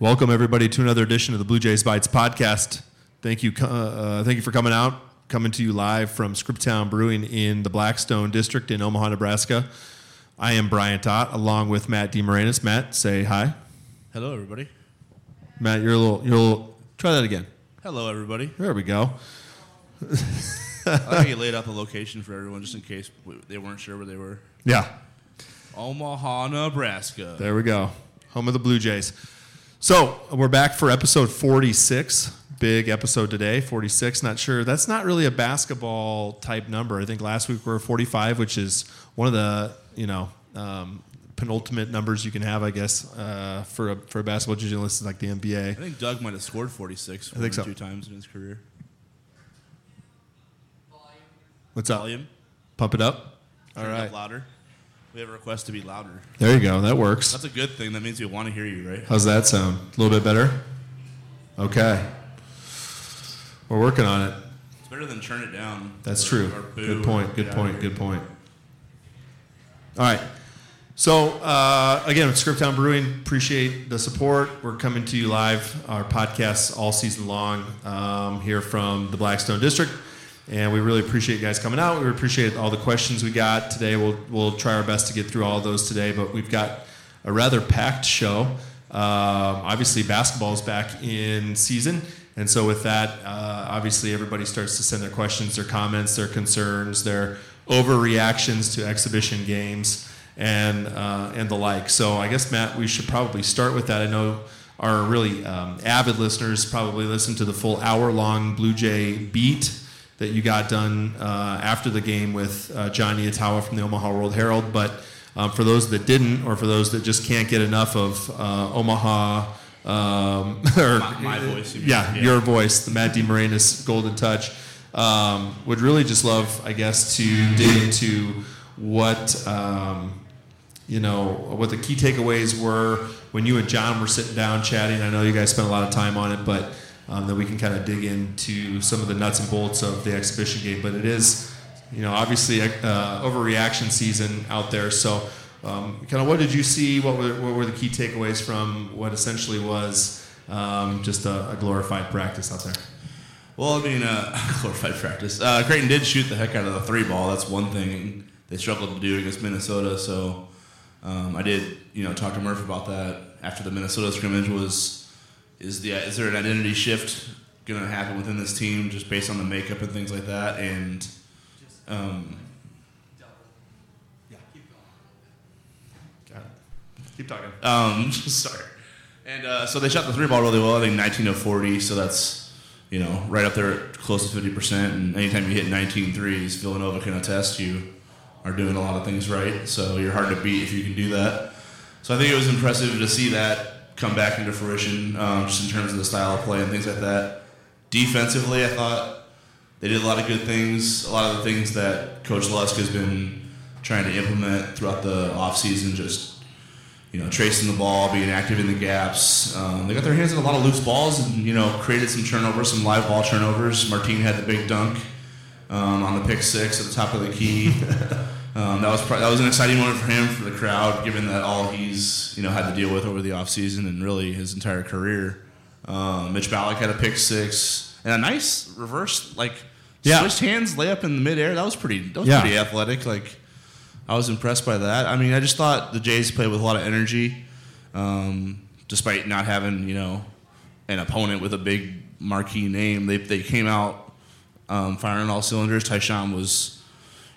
Welcome everybody to another edition of the Blue Jays Bytes podcast. Thank you, uh, uh, thank you for coming out. Coming to you live from Scriptown Brewing in the Blackstone District in Omaha, Nebraska. I am Brian Tott, along with Matt DeMarinis. Matt, say hi. Hello, everybody. Matt, you're a little, you're a little. Try that again. Hello, everybody. There we go. I think you laid out the location for everyone just in case they weren't sure where they were. Yeah, Omaha, Nebraska. there we go. Home of the Blue Jays. So we're back for episode 46. Big episode today, 46. Not sure. That's not really a basketball type number. I think last week we were 45, which is one of the you know um, penultimate numbers you can have, I guess, uh, for a for a basketball journalist like the NBA. I think Doug might have scored 46 I think so. two times in his career. What's up? Volume. Pump it up. All Turn it up. Louder. We have a request to be louder. There you go. That works. That's a good thing. That means we want to hear you, right? How's that sound? A little bit better? Okay. We're working on it. It's better than turn it down. That's or- true. or Good point. Good point. Good point. All right. So uh, again, with Scriptown Brewing, appreciate the support. We're coming to you live, our podcasts all season long um, here from the Blackstone District, and we really appreciate you guys coming out. We appreciate all the questions we got today. We'll we'll try our best to get through all those today, but we've got a rather packed show. Um, obviously, basketball is back in season, and so with that, uh, obviously everybody starts to send their questions, their comments, their concerns, their overreactions to exhibition games and uh, and the like. So I guess Matt, we should probably start with that. I know our really um, avid listeners probably listen to the full hour-long Blue Jay beat that you got done uh, after the game with uh, Jon Nyatawa from the Omaha World Herald. But um, for those that didn't, or for those that just can't get enough of uh, Omaha. Um, or, My- my voice, you yeah, Yeah. your voice, the Matt DeMarinis Golden Touch. Um, would really just love, I guess, to dig into what um, you know what the key takeaways were when you and John were sitting down chatting. I know you guys spent a lot of time on it, but um, that we can kind of dig into some of the nuts and bolts of the exhibition game. But it is, you know, obviously uh, overreaction season out there. So, um, kind of, what did you see? What were what were the key takeaways from what essentially was um, just a, a glorified practice out there? Well, I mean, uh, glorified practice. Uh, Creighton did shoot the heck out of the three ball. That's one thing they struggled to do against Minnesota. So um, I did, you know, talk to Murph about that after the Minnesota scrimmage. Was is the is there an identity shift going to happen within this team just based on the makeup and things like that? And um, Got it. Keep talking. Um, sorry. And uh, so they shot the three ball really well. I think 19 of 40, so that's you know right up there, close to 50 percent. And anytime you hit 19 threes, Villanova can attest you are doing a lot of things right. So you're hard to beat if you can do that. So I think it was impressive to see that come back into fruition, um, just in terms of the style of play and things like that. Defensively, I thought they did a lot of good things. A lot of the things that Coach Lusk has been trying to implement throughout the offseason, just you know, tracing the ball, being active in the gaps. Um, they got their hands on a lot of loose balls and, you know, created some turnovers, some live ball turnovers. Martin had the big dunk um, on the pick six at the top of the key. um, that was pro- that was an exciting moment for him, for the crowd, given that all he's, you know, had to deal with over the offseason and really his entire career. Um, Mitch Ballock had a pick six and a nice reverse, like, Yeah. switched hands layup in the midair. That was pretty, that was Yeah. pretty athletic. Like, I was impressed by that. I mean, I just thought the Jays played with a lot of energy, um, despite not having you know an opponent with a big marquee name. They they came out um, firing all cylinders. Ty-Shon was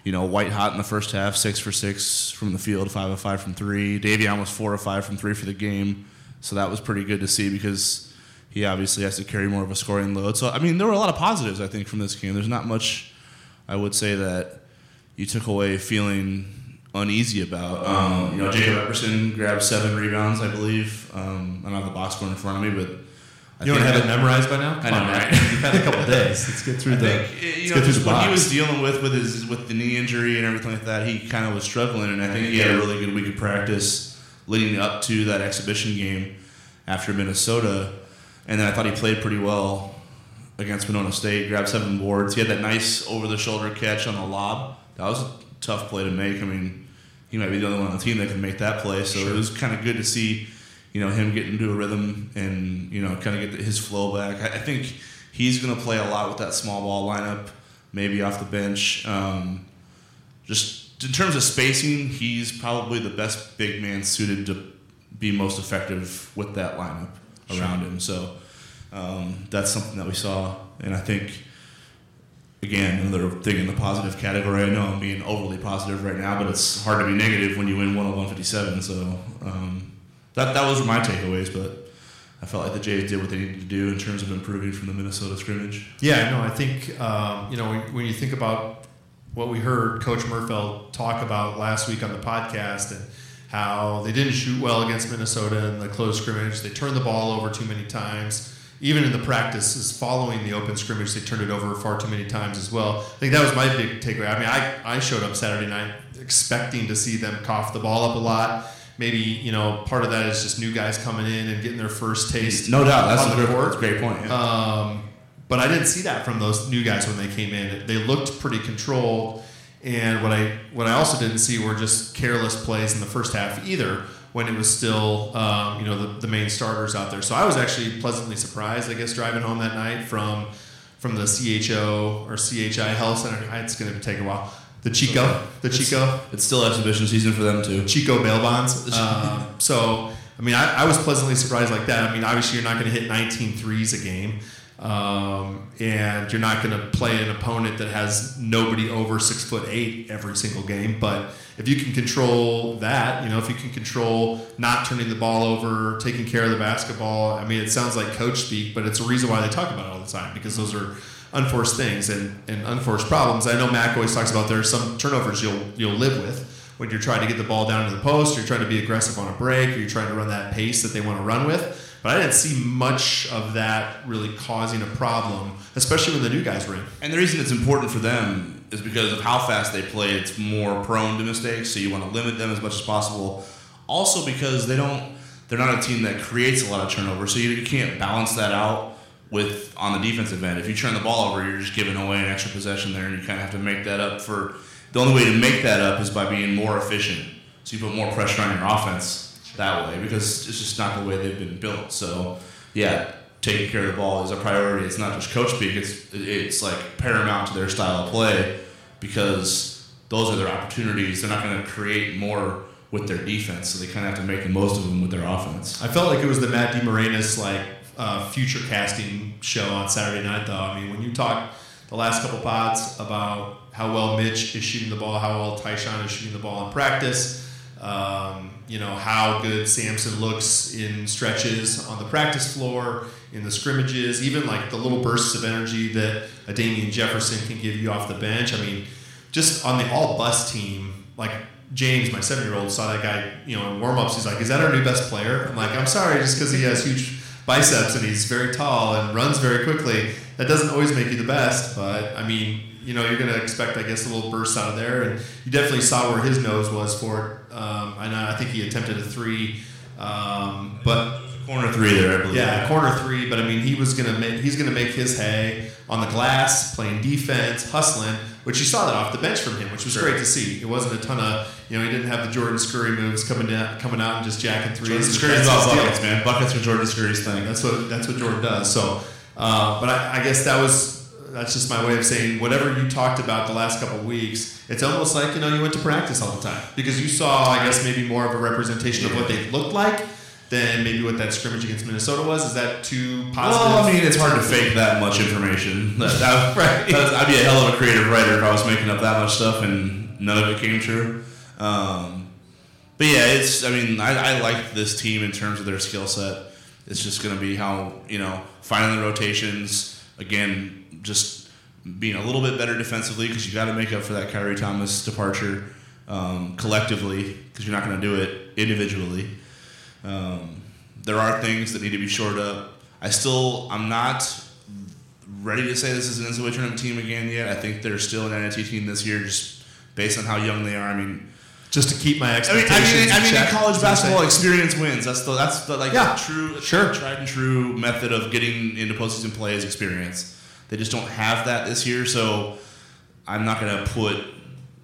you know white hot in the first half, six for six from the field, five of five from three. Davion was four of five from three for the game, so that was pretty good to see because he obviously has to carry more of a scoring load. So I mean, there were a lot of positives I think from this game. There's not much I would say that you took away feeling uneasy about. Um, you know, Jake Epperson grabbed seven rebounds, I believe. Um, I don't have the box score in front of me, but I You don't have it memorized by now? I know, on, right? You've had a couple days. Let's get through I the. think you know through just the what he was dealing with with his with the knee injury and everything like that. He kind of was struggling, and I think he had a really good week of practice leading up to that exhibition game after Minnesota. And then I thought he played pretty well against Winona State. Grabbed seven boards. He had that nice over the shoulder catch on the lob. That was a tough play to make. I mean, he might be the only one on the team that can make that play. So it was kind of good to see, you know him getting into a rhythm and you know kind of get his flow back. I, I think he's going to play a lot with that small ball lineup, maybe off the bench. Um, just in terms of spacing, he's probably the best big man suited to be most effective with that lineup Sure. around him. So um, that's something that we saw, and I think again another thing in the positive category. I know I'm being overly positive right now, but it's hard to be negative when you win one of 157. So um, that that was my takeaways, but. I felt like the Jays did what they needed to do in terms of improving from the Minnesota scrimmage. Yeah, no, I think um, you know when, when you think about what we heard Coach Murfeld talk about last week on the podcast and how they didn't shoot well against Minnesota in the close scrimmage. They turned the ball over too many times. Even in the practices following the open scrimmage, they turned it over far too many times as well. I think that was my big takeaway. I mean, I, I showed up Saturday night expecting to see them cough the ball up a lot. Maybe, you know, part of that is just new guys coming in and getting their first taste No doubt, that's, a, great, that's a great point. Yeah. Um, but I didn't see that from those new guys when they came in. They looked pretty controlled, and what I what I also didn't see were just careless plays in the first half either. When it was still, um, you know, the, the main starters out there. So I was actually pleasantly surprised, I guess, driving home that night from from the CHO or CHI Health Center. It's going to take a while. The Chico, the It's- Chico. It's still exhibition season for them too. Chico bail bonds. Um, so, I mean, I, I was pleasantly surprised like that. I mean, obviously, you're not going to hit 19 threes a game. Um, and you're not going to play an opponent that has nobody over six foot eight every single game. But if you can control that, you know, if you can control not turning the ball over, taking care of the basketball, I mean, it sounds like coach speak, but it's a reason why they talk about it all the time because those are unforced things and, and unforced problems. I know Mac always talks about there are some turnovers you'll you'll live with when you're trying to get the ball down to the post, you're trying to be aggressive on a break, or you're trying to run that pace that they want to run with. But I didn't see much of that really causing a problem, especially when the new guys were in. And the reason it's important for them is because of how fast they play. It's more prone to mistakes, so you want to limit them as much as possible. Also, because they don't, they're not a team that creates a lot of turnover, so you, you can't balance that out with on the defensive end. If you turn the ball over, you're just giving away an extra possession there, and you kind of have to make that up for. The only way to make that up is by being more efficient. So you put more pressure on your offense that way because it's just not the way they've been built. So yeah, taking care of the ball is a priority. It's not just coach speak. It's it's like paramount to their style of play because those are their opportunities. They're not going to create more with their defense, so they kind of have to make the most of them with their offense. I felt like it was the Matt DeMarinis like uh, future casting show on Saturday night, though. I mean, when you talk the last couple pods about how well Mitch is shooting the ball, how well Ty-Shon is shooting the ball in practice, um, you know how good Samson looks in stretches on the practice floor, in the scrimmages, even like the little bursts of energy that a Damien Jefferson can give you off the bench. I mean, just on the all bus team, like James, my seven year old, saw that guy, you know, in warm ups. He's like, Is that our new best player? I'm like, I'm sorry, just because he has huge biceps and he's very tall and runs very quickly, that doesn't always make you the best. But I mean, you know, you're going to expect, I guess, a little burst out of there. And you definitely saw where his nose was for it. Um, I I think he attempted a three, um, but Corner three there, I believe. yeah, corner three. But I mean, he was gonna make he's gonna make his hay on the glass, playing defense, hustling. Which you saw that off the bench from him, which was Sure. great to see. It wasn't a ton of you know he didn't have the Jordan Scurry moves coming down, coming out and just jacking threes. Jordan Scurry's his about deal. buckets, man. Buckets are Jordan Scurry's thing. That's what that's what Jordan does. So, uh, but I, I guess that was that's just my way of saying whatever you talked about the last couple of weeks. It's almost like you know you went to practice all the time because you saw I guess maybe more of a representation of what they looked like than maybe what that scrimmage against Minnesota was. Is that too positive? Well, I mean, it's hard to fake that much information. That, that, Right. I'd be a hell of a creative writer if I was making up that much stuff and none of it came true. Um, but yeah, it's. I mean, I, I like this team in terms of their skill set. It's just going to be how you know finding the rotations again, just being a little bit better defensively because you got to make up for that Khyri Thomas departure um, collectively because you're not going to do it individually. Um, there are things that need to be shored up. I still, I'm not ready to say this is an NCAA tournament team again yet. I think they're still an NIT team this year, just based on how young they are. I mean, just to keep my I mean, expectations. I mean, I mean, college is what I'm basketball, experience wins. That's the that's the like Yeah, true, sure. tried and true method of getting into postseason play is experience. They just don't have that this year, so I'm not going to put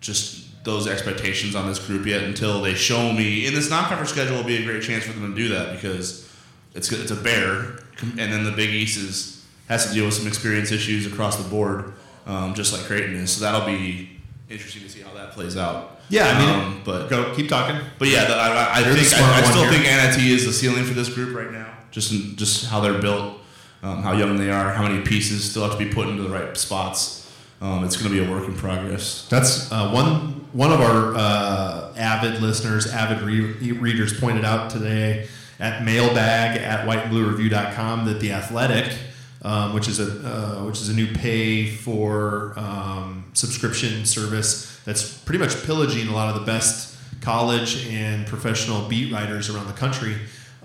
just those expectations on this group yet until they show me. In this non-conference schedule, will be a great chance for them to do that because it's it's a bear, and then the Big East is has to deal with some experience issues across the board, um, just like Creighton is. So that'll be interesting to see how that plays out. Yeah, I mean, Um, but go keep talking. but yeah, the, I, I- I They're the think I, I still think NIT is the ceiling for this group right now. Just in, just how they're built, um, how young they are, how many pieces still have to be put into the right spots. Um, it's going to be a work in progress. That's uh, one one of our uh, avid listeners, avid re- readers pointed out today at mailbag at whiteandbluereview.com that the Athletic, um, which is a uh, which is a new pay for um, subscription service that's pretty much pillaging a lot of the best college and professional beat writers around the country.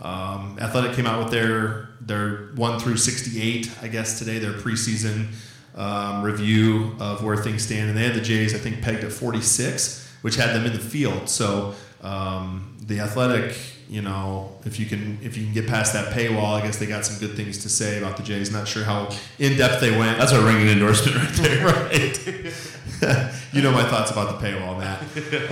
Um, Athletic came out with their their one through sixty eight, I guess today their preseason um, review of where things stand, and they had the Jays I think pegged at forty six, which had them in the field. So um, the Athletic, you know, if you can if you can get past that paywall, I guess they got some good things to say about the Jays. Not sure how in depth they went. That's a ringing endorsement right there. right. you know my thoughts about the paywall, Matt.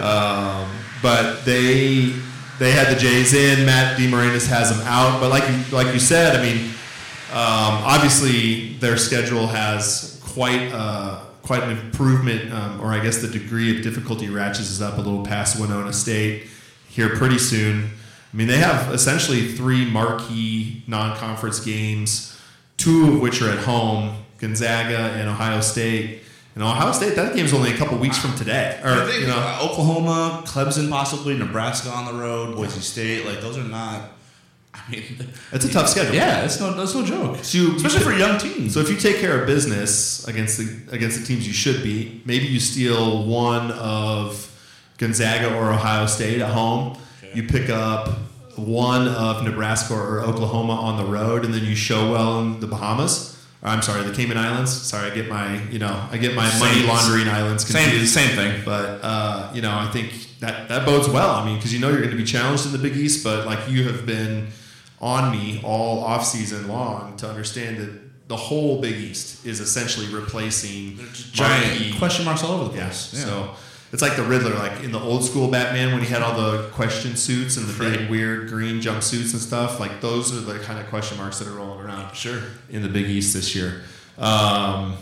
Um, but they they had the Jays in. Matt DeMarinis has them out. But like you, like you said, I mean, um, obviously their schedule has quite uh, quite an improvement, um, or I guess the degree of difficulty ratchets is up a little past Winona State here pretty soon. I mean, they have essentially three marquee non-conference games, two of which are at home: Gonzaga and Ohio State. And Ohio State, that game's only a couple weeks from today, or think you know, uh, Oklahoma, Clemson, possibly Nebraska on the road, Boise State. Like those are not. I mean, it's a tough schedule. yeah, it's no, that's no joke. So you- Especially for young teams. So if you take care of business against the against the teams you should beat, maybe you steal one of Gonzaga or Ohio State at home. Okay. You pick up one of Nebraska or Oklahoma on the road, and then you show well in the Bahamas. Or, I'm sorry, the Cayman Islands. Sorry, I get my you know I get my money laundering islands same confused. same thing. But uh, you know, I think that that bodes well. I mean, because you know you're going to be challenged in the Big East, but like you have been on me all off season long to understand that the whole Big East is essentially replacing Giant marquee- question marks all over the place. Yeah. So it's like the Riddler, like in the old school Batman when he had all the question suits and the big weird green jumpsuits and stuff. Like those are the kind of question marks that are rolling around sure. in the Big East this year. Um,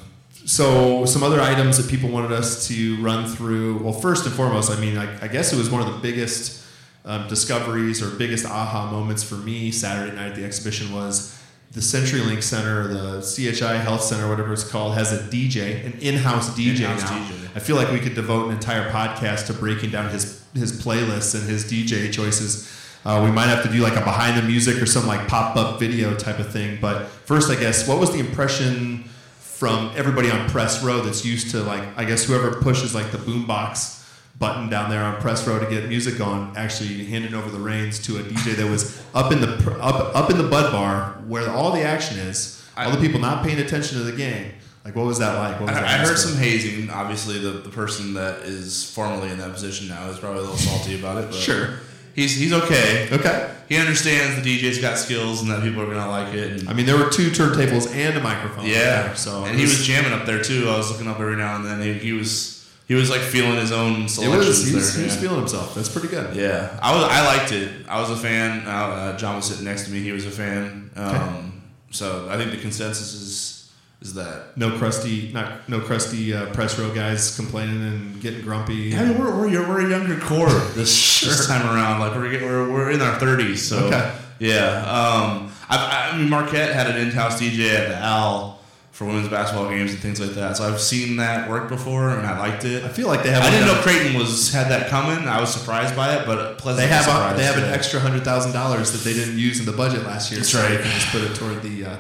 so some other items that people wanted us to run through. Well, first and foremost, I mean, I, I guess it was one of the biggest um, discoveries or biggest aha moments for me Saturday night at the exhibition was the CenturyLink Center, the CHI Health Center, whatever it's called, has a DJ, an in-house DJ In-house now. DJ. I feel like we could devote an entire podcast to breaking down his his playlists and his DJ choices. Uh, we might have to do like a behind the music or some like pop up video type of thing. But first, I guess, what was the impression from everybody on press row that's used to like I guess whoever pushes like the boombox button down there on press row to get music on actually handing over the reins to a DJ that was up in the up up in the bud bar where all the action is. All the people not paying attention to the game. Like, what was that like? What was I, that I heard some hazing. Obviously, the, the person that is formerly in that position now is probably a little salty about it. But Sure. he's he's okay. Okay. He understands the DJ's got skills and that people are gonna like it. And I mean, there were two turntables and a microphone. yeah, there, so and it he was jamming up there too. I was looking up every now and then. He, he was he was like feeling his own It selections was. He there. was, he was yeah. feeling himself. That's pretty good. Yeah, I was. I liked it. I was a fan. Uh, uh, John was sitting next to me. He was a fan. Um, So I think the consensus is is that. No crusty, not no crusty uh, press row guys complaining and getting grumpy. I mean, we're, we're, we're a younger core this, this time around. Like we're, we're, we're in our thirties. So Okay. yeah. Um, I, I mean, Marquette had an in-house DJ at the Al for women's basketball games and things like that. So I've seen that work before, and I liked it. I feel like they have. I didn't know Creighton was had that coming. I was surprised by it, but pleasantly They have a, they have an extra hundred thousand dollars that they didn't use in the budget last year. That's so right. Just put it toward the, uh,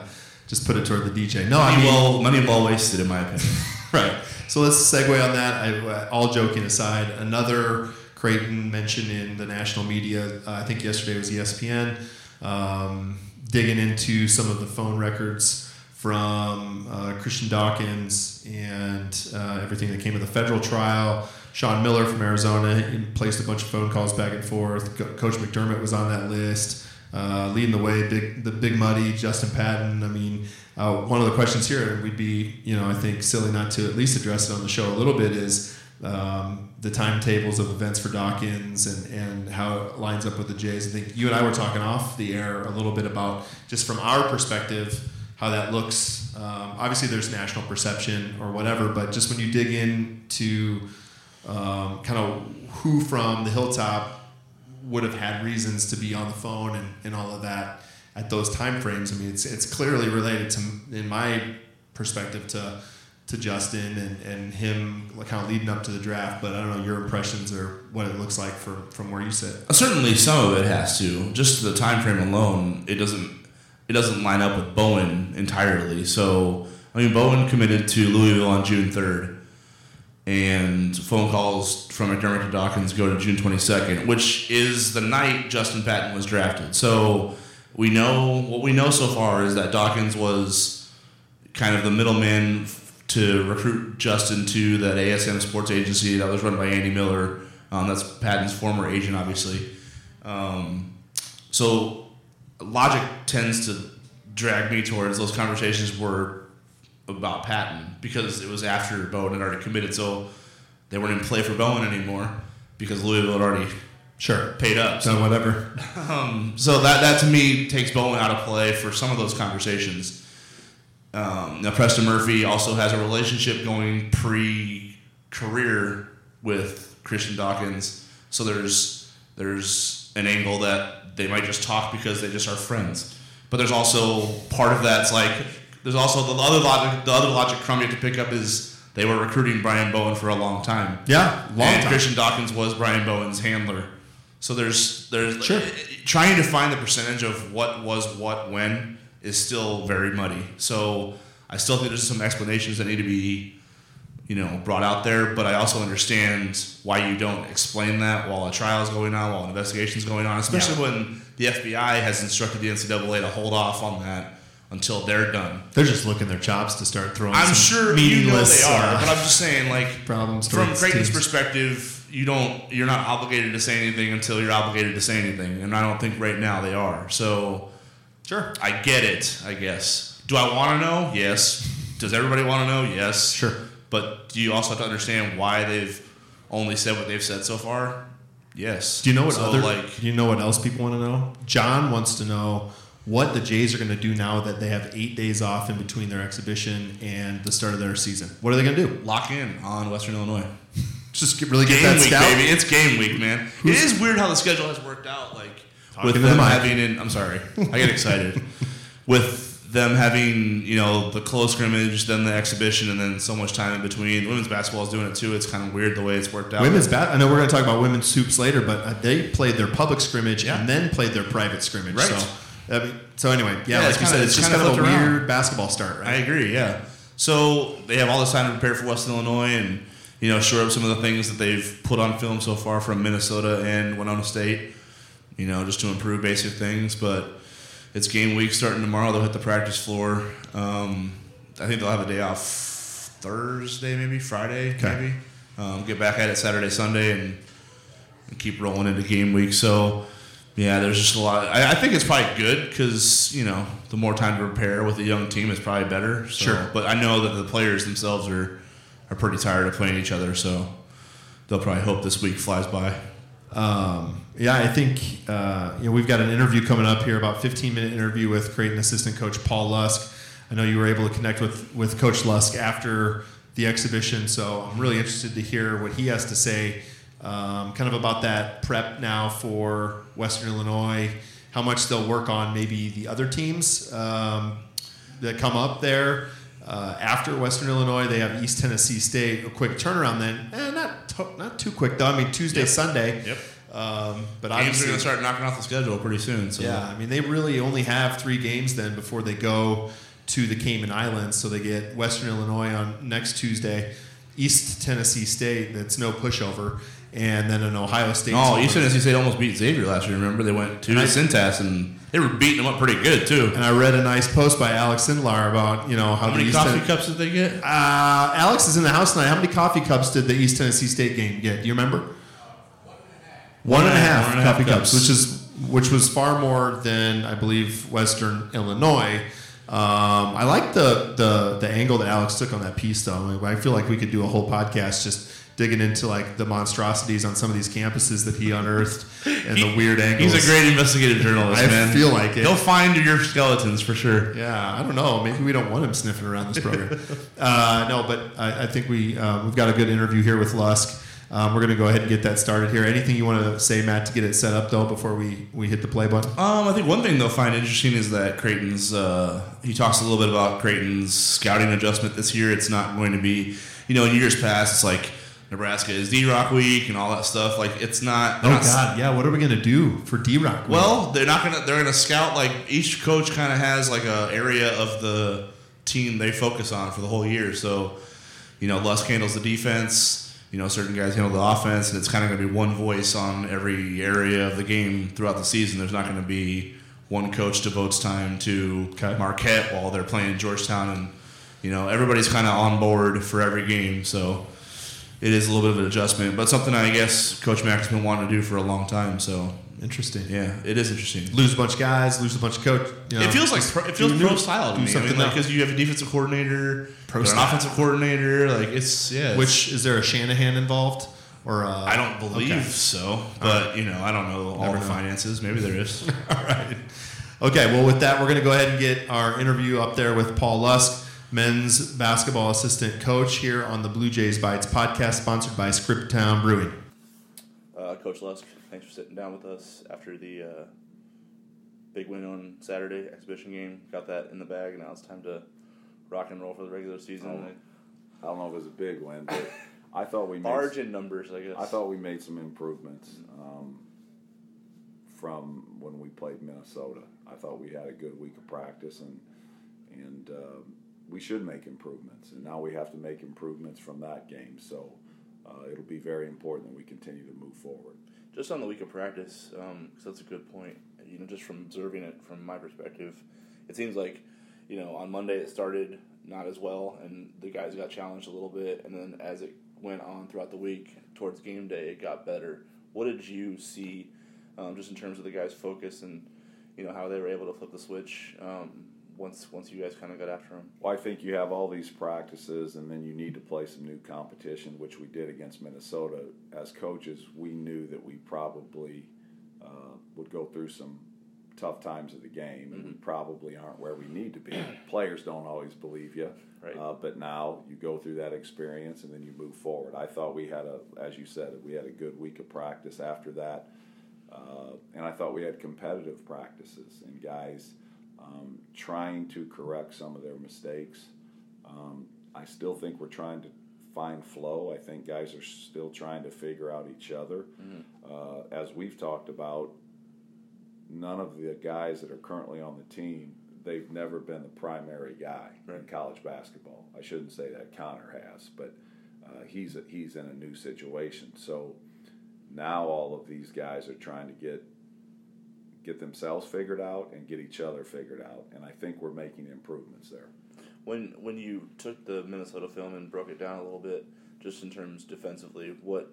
just put it toward the DJ. No, I money mean, well money well wasted, in my opinion. right. So let's segue on that. I, uh, all joking aside, another Creighton mention in the national media. Uh, I think yesterday was ESPN um, digging into some of the phone records from uh, Christian Dawkins and uh, everything that came of the federal trial. Sean Miller from Arizona placed a bunch of phone calls back and forth. Co- Coach McDermott was on that list, uh, leading the way. Big the Big Muddy, Justin Patton. I mean, uh, one of the questions here we'd be, you know, I think silly not to at least address it on the show a little bit is um, the timetables of events for Dawkins and, and how it lines up with the Jays. I think you and I were talking off the air a little bit about just from our perspective how that looks. Um, obviously, there's national perception or whatever, but just when you dig into um, kind of who from the hilltop would have had reasons to be on the phone and, and all of that at those time frames. I mean, it's it's clearly related to, in my perspective, to to Justin and, and him kind of leading up to the draft. But I don't know your impressions or what it looks like for, from where you sit. Certainly, some of it has to. Just the time frame alone, it doesn't it doesn't line up with Bowen entirely. So I mean, Bowen committed to Louisville on June third and phone calls from McDermott to Dawkins go to June 22nd, which is the night Justin Patton was drafted. So we know what we know so far is that Dawkins was kind of the middleman to recruit Justin to that ASM sports agency that was run by Andy Miller. Um, that's Patton's former agent, obviously. Um, so logic tends to drag me towards those conversations were about Patton because it was after Bowen had already committed, so they weren't in play for Bowen anymore because Louisville had already sure paid up. So whatever. Um, so that that to me takes Bowen out of play for some of those conversations. Um, now Preston Murphy also has a relationship going pre-career with Christian Dawkins, so there's there's an angle that they might just talk because they just are friends. But there's also part of that's like there's also the other logic. The other logic crumb you have to pick up is they were recruiting Brian Bowen for a long time. Yeah, long and time. Christian Dawkins was Brian Bowen's handler. So there's there's Sure. trying to find the percentage of what was what when is still very muddy. So I still think there's some explanations that need to be you know brought out there, but I also understand why you don't explain that while a trial is going on, while an investigation is going on, especially when the FBI has instructed the NCAA to hold off on that until they're done. They're just looking their chops to start throwing. I'm sure you know they are, uh, but I'm just saying, like, problems from Creighton's perspective, you don't, you're not obligated to say anything until you're obligated to say anything, and I don't think right now they are. So, Sure. I get it. I guess. Do I want to know? Yes. Does everybody want to know? Yes. Sure. But do you also have to understand why they've only said what they've said so far? Yes. Do you know what so, other? like? do you know what else people want to know? John wants to know what the Jays are going to do now that they have eight days off in between their exhibition and the start of their season. What are they going to do? Lock in on Western Illinois. Just get, really get game that week, scout. baby. It's game week, man. it is weird how the schedule has worked out. Like with to the them having, in, I'm sorry, I get excited. with them having, you know, the close scrimmage, then the exhibition, and then so much time in between. Women's basketball is doing it too. It's kind of weird the way it's worked out. Women's bat. I know we're going to talk about women's soups later, but uh, they played their public scrimmage Yeah. and then played their private scrimmage. Right. So, I mean, so anyway, yeah, Yeah, like you said, it's, it's just kinda kind of a around. weird basketball start, I agree. Yeah. So they have all this time to prepare for Western Illinois and you know shore up some of the things that they've put on film so far from Minnesota and Winona State. You know, just to improve basic things. But it's game week starting tomorrow. They'll hit the practice floor. Um, I think they'll have a day off Thursday, maybe Friday, Okay. maybe. Um, get back at it Saturday, Sunday, and, and keep rolling into game week. So. Yeah, there's just a lot. I, I think it's probably good because you know the more time to prepare with a young team is probably better. So, Sure. But I know that the players themselves are are pretty tired of playing each other, so they'll probably hope this week flies by. Um, yeah, I think uh, you know we've got an interview coming up here, about 15 minute interview with Creighton assistant coach Paul Lusk. I know you were able to connect with with Coach Lusk after the exhibition, so I'm really interested to hear what he has to say, um, kind of about that prep now for Western Illinois, how much they'll work on maybe the other teams um, that come up there. Uh, after Western Illinois, they have East Tennessee State. A quick turnaround then, eh, not to- not too quick though. I mean Tuesday, Yep. Sunday. Yep. Um, but Games are going to start knocking off the schedule pretty soon. So yeah, I mean, they really only have three games then before they go to the Cayman Islands. So they get Western Illinois on next Tuesday, East Tennessee State, that's no pushover, and then an Ohio State. Oh. East Tennessee State almost beat Xavier last year. Remember, they went to And I- and they were beating them up pretty good too. And I read a nice post by Alex Sindlar about you know how, How many coffee Ten- cups did they get? Uh, Alex is in the house tonight. How many coffee cups did the East Tennessee State game get? Do you remember? One and a half One and a half coffee cups, cups. which is which was far more than I believe Western Illinois. Um, I like the, the the angle that Alex took on that piece, though. I feel like we could do a whole podcast just digging into like the monstrosities on some of these campuses that he unearthed and the weird angles. He's a great investigative journalist, I man. feel like it. He'll find your skeletons for sure. Yeah, I don't know. Maybe we don't want him sniffing around this program. uh, no, but I, I think we uh, we've got a good interview here with Lusk. Um, we're going to go ahead and get that started here. Anything you want to say, Matt, to get it set up though before we, we hit the play button? Um, I think one thing they'll find interesting is that Creighton's. Uh, he talks a little bit about Creighton's scouting adjustment this year. It's not going to be, you know, in years past, it's like Nebraska is D Rock week and all that stuff. Like it's not. Oh not- God, yeah. What are we going to do for D Rock? Well, they're not gonna. They're gonna scout like each coach kind of has like a area of the team they focus on for the whole year. So, you know, Lusk handles the defense. You know, certain guys handle the offense, and it's kind of going to be one voice on every area of the game throughout the season. There's not going to be one coach devotes time to Okay. Marquette while they're playing Georgetown, and you know everybody's kind of on board for every game. So it is a little bit of an adjustment, but something I guess Coach Mack has been wanting to do for a long time. So interesting. yeah, it is interesting. Lose a bunch of guys, lose a bunch of coach. You know, It feels like it feels pro style to do me. I something mean, like because you have a defensive coordinator, Pro an offensive coordinator. Like it's yeah. Which is there a Shanahan involved or uh, I don't believe okay. so, but you know I don't know all Never the know. finances. Maybe there is. All right. Okay, well, with that, we're going to go ahead and get our interview up there with Paul Lusk, men's basketball assistant coach here on the Blue Jays Bytes podcast, sponsored by Scriptown Brewing. Uh, Coach Lusk, thanks for sitting down with us after the uh, big win on Saturday exhibition game. Got that in the bag. And now it's time to rock and roll for the regular season. I don't know if it was a big win, but I thought we made Margin numbers, I guess. I thought we made some improvements um, from when we played Minnesota. I thought we had a good week of practice, and and uh, we should make improvements. And now we have to make improvements from that game. So uh, it'll be very important that we continue to move forward. just on the week of practice, because that's a good point. You know, just from observing it from my perspective, it seems like you know on Monday it started not as well, and the guys got challenged a little bit, and then as it went on throughout the week towards game day, it got better. What did you see, um, just in terms of the guys' focus and you know how they were able to flip the switch um, once once you guys kind of got after them? Well, I think you have all these practices, and then you need to play some new competition, which we did against Minnesota. As coaches, we knew that we probably uh, would go through some tough times of the game, and we probably aren't where we need to be. Players don't always believe you, Right. uh, but now you go through that experience, and then you move forward. I thought we had a, as you said, we had a good week of practice after that. Uh, and I thought we had competitive practices and guys um, trying to correct some of their mistakes. Um, I still think we're trying to find flow. I think guys are still trying to figure out each other. Uh, as we've talked about, none of the guys that are currently on the team, they've never been the primary guy in college basketball. I shouldn't say that Connor has, but uh, he's a, he's in a new situation. So now all of these guys are trying to get get themselves figured out and get each other figured out, and I think we're making improvements there. When when you took the Minnesota film and broke it down a little bit, just in terms defensively, what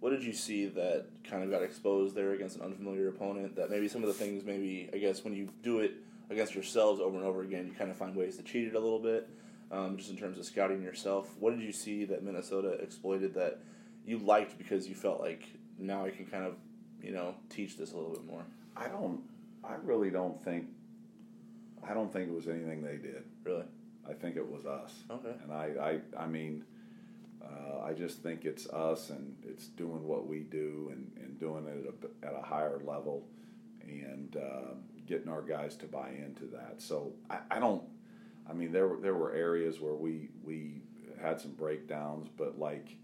what did you see that kind of got exposed there against an unfamiliar opponent? That maybe some of the things, maybe I guess when you do it against yourselves over and over again, you kind of find ways to cheat it a little bit. Um, just in terms of scouting yourself, what did you see that Minnesota exploited that you liked because you felt like now I can kind of you know teach this a little bit more? I don't. I really don't think. I don't think it was anything they did. Really? I think it was us. Okay. And I, I, I mean, uh, I just think it's us, and it's doing what we do, and, and doing it at a, at a higher level, and uh, getting our guys to buy into that. So I, I don't. I mean, there were there were areas where we we had some breakdowns, but like.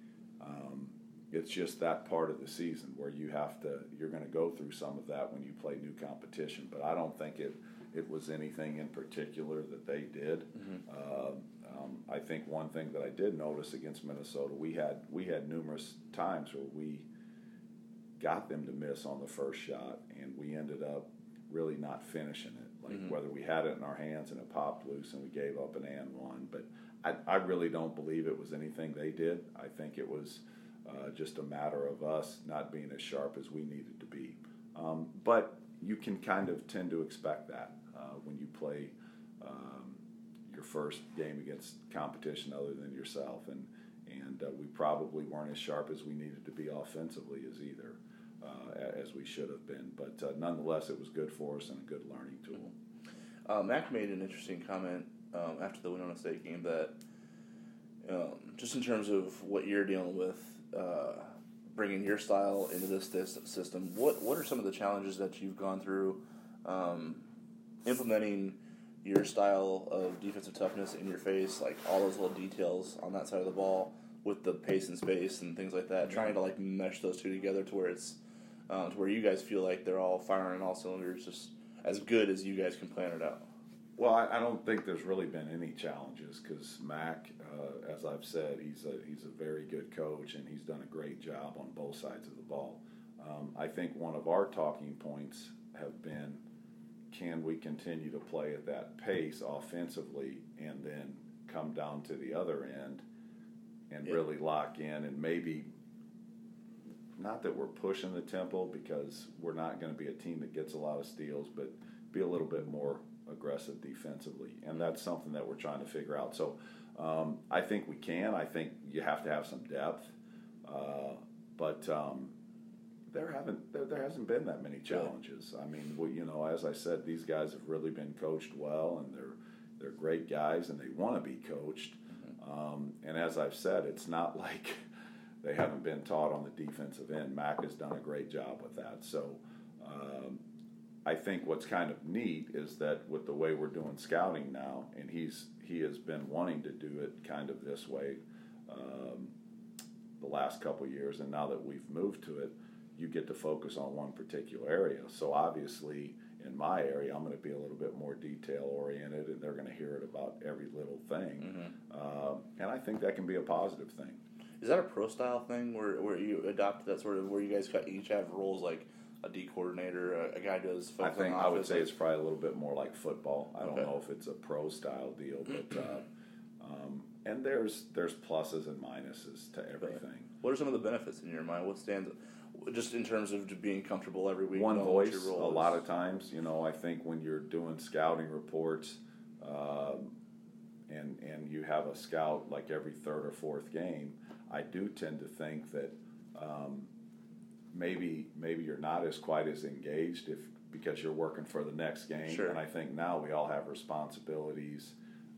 Um, it's just that part of the season where you have to you're going to go through some of that when you play new competition but i don't think it it was anything in particular that they did. Uh, um, i think one thing that i did notice against minnesota we had we had numerous times where we got them to miss on the first shot and we ended up really not finishing it. Like whether we had it in our hands and it popped loose and we gave up an and one but I, I really don't believe it was anything they did. I think it was uh, just a matter of us not being as sharp as we needed to be. Um, but you can kind of tend to expect that uh, when you play um, your first game against competition other than yourself, and and uh, we probably weren't as sharp as we needed to be offensively as either, uh, as we should have been. But uh, nonetheless, it was good for us and a good learning tool. Uh, Mac made an interesting comment um, after the Winona State game that um, just in terms of what you're dealing with, uh, bringing your style into this, this system, what what are some of the challenges that you've gone through um, implementing your style of defensive toughness in your face, like all those little details on that side of the ball with the pace and space and things like that, trying to like mesh those two together to where it's um, to where you guys feel like they're all firing all cylinders, just as good as you guys can plan it out. Well, I, I don't think there's really been any challenges because Mac, uh, as I've said, he's a he's a very good coach and he's done a great job on both sides of the ball. Um, I think one of our talking points have been can we continue to play at that pace offensively and then come down to the other end and yeah. really lock in and maybe not that we're pushing the tempo because we're not going to be a team that gets a lot of steals, but be a little bit more aggressive defensively, and that's something that we're trying to figure out. So um, I think we can. I think you have to have some depth, uh, but um, there haven't there, there, hasn't been that many challenges. I mean, we, you know, as I said, these guys have really been coached well, and they're they're great guys, and they want to be coached. Mm-hmm. Um, and as I've said, it's not like they haven't been taught on the defensive end. Mac has done a great job with that. So. I think what's kind of neat is that with the way we're doing scouting now, and he's he has been wanting to do it kind of this way um, the last couple years, and now that we've moved to it, you get to focus on one particular area. So obviously, in my area, I'm going to be a little bit more detail oriented, and they're going to hear it about every little thing. Mm-hmm. Um, and I think that can be a positive thing. Is that a pro style thing where, where you adopt that sort of where you guys each have roles like a D coordinator, a, a guy does? Football. I think I would say it's probably a little bit more like football. I don't okay. know if it's a pro style deal, but uh, um, and there's there's pluses and minuses to everything. What are some of the benefits in your mind? What stands? just in terms of being comfortable every week. One voice. A lot of times, you know, I think when you're doing scouting reports, um, and and you have a scout like every third or fourth game, I do tend to think that um, maybe maybe you're not as quite as engaged if because you're working for the next game. Sure. And I think now we all have responsibilities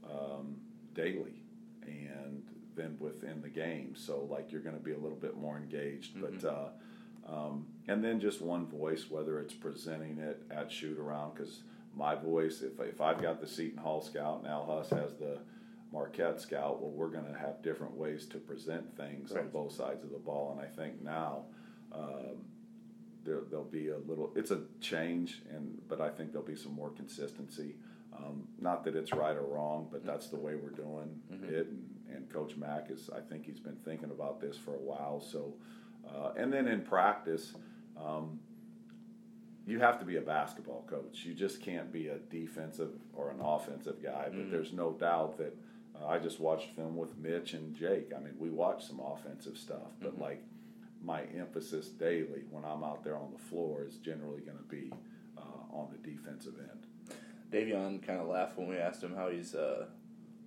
um, daily and then within the game. So like you're going to be a little bit more engaged, mm-hmm. but. Uh, um, and then just one voice, whether it's presenting it at shoot around, because my voice, if, if I've got the Seton Hall scout and Al Huss has the Marquette scout, well, we're going to have different ways to present things right. on both sides of the ball. And I think now um, there, will be a little, it's a change, and but I think there'll be some more consistency. Um, not that it's right or wrong, but that's the way we're doing mm-hmm. it. And, and Coach Mack is, I think he's been thinking about this for a while. So uh, and then in practice, um, you have to be a basketball coach. You just can't be a defensive or an offensive guy. But mm. there's no doubt that uh, I just watched film with Mitch and Jake. I mean, we watched some offensive stuff, but mm-hmm. like my emphasis daily when I'm out there on the floor is generally going to be uh, on the defensive end. Davion kind of laughed when we asked him how he's uh,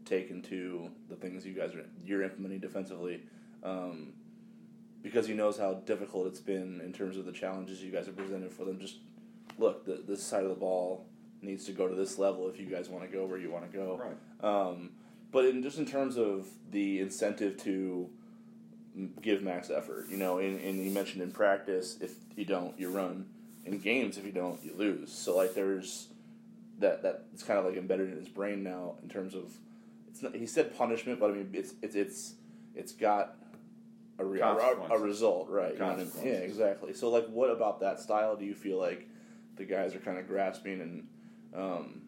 taken to the things you guys are you're implementing defensively. Um, because he knows how difficult it's been in terms of the challenges you guys have presented for them. Just look, the, this side of the ball needs to go to this level if you guys want to go where you want to go. Right. Um, but in just in terms of the incentive to give max effort, you know, and, and you mentioned in practice, if you don't, you run. In games, if you don't, you lose. So like, there's that that it's kind of like embedded in his brain now in terms of it's not, he said punishment, but I mean it's it's it's it's got a, re- a, a, result, right? yeah, exactly. So, like, what about that style do you feel like the guys are kind of grasping and, um,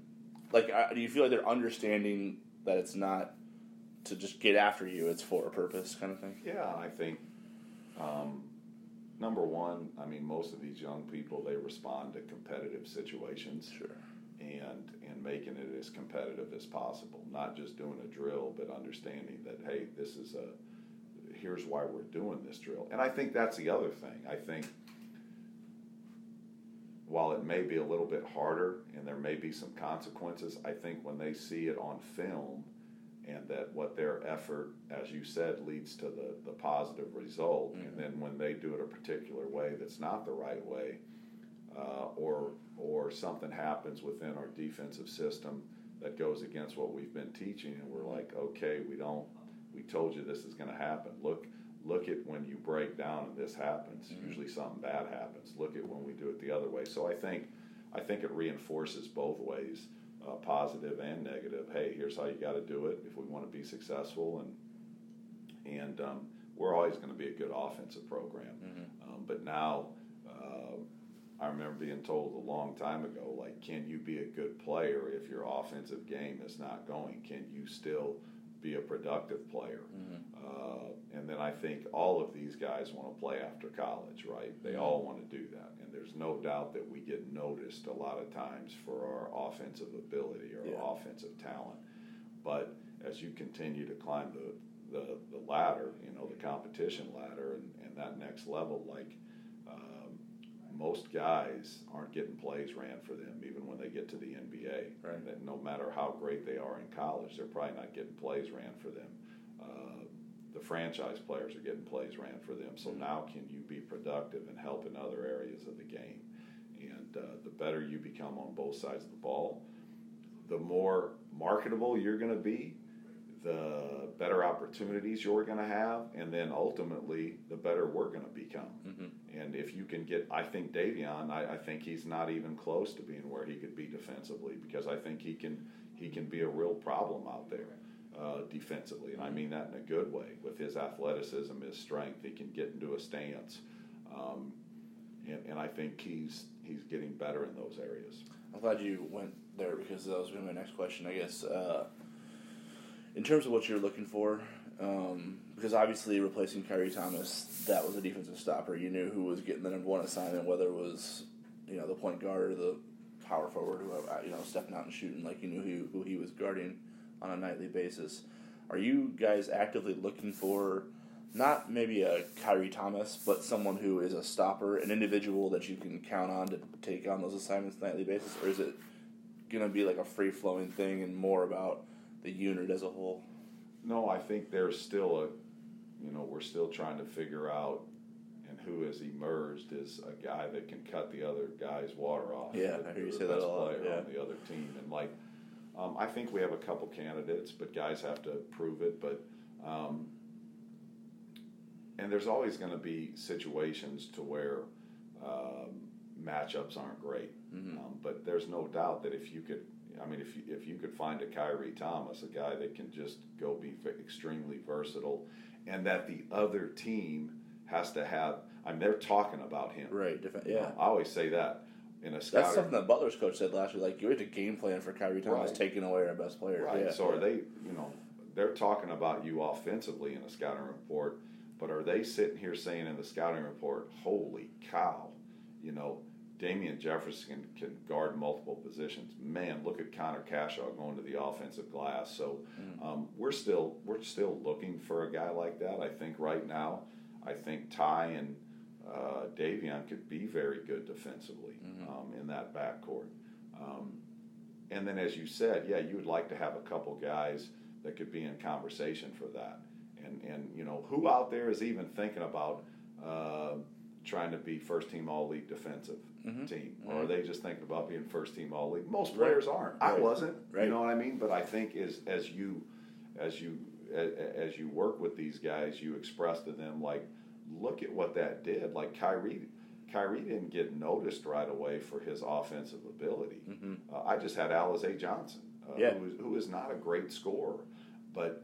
like, do you feel like they're understanding that it's not to just get after you; it's for a purpose, kind of thing? Yeah, I think. Um, number one, I mean, most of these young people they respond to competitive situations, sure, and and making it as competitive as possible. Not just doing a drill, but understanding that hey, this is a here's why we're doing this drill. And I think that's the other thing. I think while it may be a little bit harder and there may be some consequences, I think when they see it on film and that what their effort, as you said, leads to the, the positive result. Mm-hmm. And then when they do it a particular way that's not the right way, uh, or or something happens within our defensive system that goes against what we've been teaching, and we're like, okay, we don't, we told you this is going to happen. Look, look at when you break down and this happens. Mm-hmm. Usually something bad happens. Look at when we do it the other way. So I think, I think it reinforces both ways, uh, positive and negative. Hey, here's how you got to do it if we want to be successful, and and um, we're always going to be a good offensive program. Um, but now, uh, I remember being told a long time ago, like, can you be a good player if your offensive game is not going? Can you still be a productive player? Uh, and then I think all of these guys want to play after college, right? They all want to do that. And there's no doubt that we get noticed a lot of times for our offensive ability or Yeah. offensive talent. But as you continue to climb the, the, the ladder, you know, the competition ladder and, and that next level, like most guys aren't getting plays ran for them, even when they get to the NBA. Right. And that no matter how great they are in college, they're probably not getting plays ran for them. Uh, the franchise players are getting plays ran for them. So now, can you be productive and help in other areas of the game? And uh, the better you become on both sides of the ball, the more marketable you're going to be, the better opportunities you're going to have, and then ultimately, the better we're going to become. And if you can get, I think Davion, I, I think he's not even close to being where he could be defensively because I think he can he can be a real problem out there uh, defensively, and I mean that in a good way. With his athleticism, his strength, he can get into a stance, um, and, and I think he's he's getting better in those areas. I'm glad you went there because that was going to be my next question. I guess uh, in terms of what you're looking for, um, because obviously replacing Khyri Thomas, that was a defensive stopper. You knew who was getting the number one assignment, whether it was you know the point guard or the power forward, who uh, you know stepping out and shooting. Like you knew who who he was guarding on a nightly basis. Are you guys actively looking for? Not maybe a Khyri Thomas, but someone who is a stopper, an individual that you can count on to take on those assignments nightly basis, or is it gonna be like a free flowing thing and more about the unit as a whole? No, I think there's still a, you know, we're still trying to figure out, and who has emerged is a guy that can cut the other guy's water off. Yeah, I hear you the say that best a lot, player yeah. on the other team, and like, um, I think we have a couple candidates, but guys have to prove it. But, um, and there's always going to be situations to where um, matchups aren't great. Mm-hmm. Um, but there's no doubt that if you could, I mean, if you, if you could find a Khyri Thomas, a guy that can just go be extremely versatile, and that the other team has to have, I mean, they're talking about him. Right. Different. You Yeah. know, I always say that in a That's scouting. something that Butler's coach said last year. Like you have to game plan for Khyri Thomas Right. taking away our best player. Right. Yeah. So are they, you know, they're talking about you offensively in a scouting report, but are they sitting here saying in the scouting report, holy cow, you know, Damien Jefferson can, can guard multiple positions. Man, look at Connor Cashaw going to the offensive glass. So um, we're still we're still looking for a guy like that. I think right now, I think Ty and uh, Davion could be very good defensively um, in that backcourt. Um, and then, as you said, yeah, you would like to have a couple guys that could be in conversation for that. And and you know, who out there is even thinking about uh, trying to be first team All League defensive team, or are they just thinking about being first team All League? Most Right. players aren't. I wasn't. Right. You know what I mean? But I think is as you as you a- as you work with these guys, you express to them like, look at what that did. Like Khyri, Khyri didn't get noticed right away for his offensive ability. Uh, I just had Alize Johnson, uh, Mm-hmm. Yeah. who, is, who is not a great scorer, but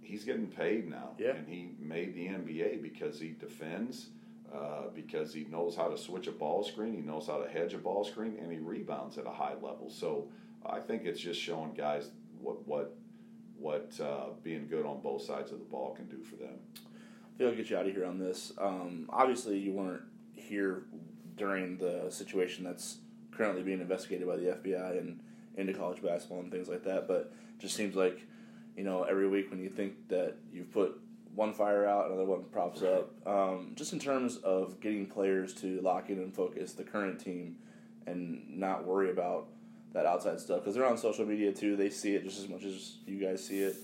he's getting paid now, Yeah. and he made the NBA because he defends. Uh, because he knows how to switch a ball screen, he knows how to hedge a ball screen, and he rebounds at a high level. So I think it's just showing guys what what what uh, being good on both sides of the ball can do for them. I feel I'll get you out of here on this. Um, obviously, you weren't here during the situation that's currently being investigated by the FBI and into college basketball and things like that. But just seems like, you know, every week when you think that you've put one fire out, another one props up. Um, just in terms of getting players to lock in and focus the current team and not worry about that outside stuff because they're on social media too. They see it just as much as you guys see it.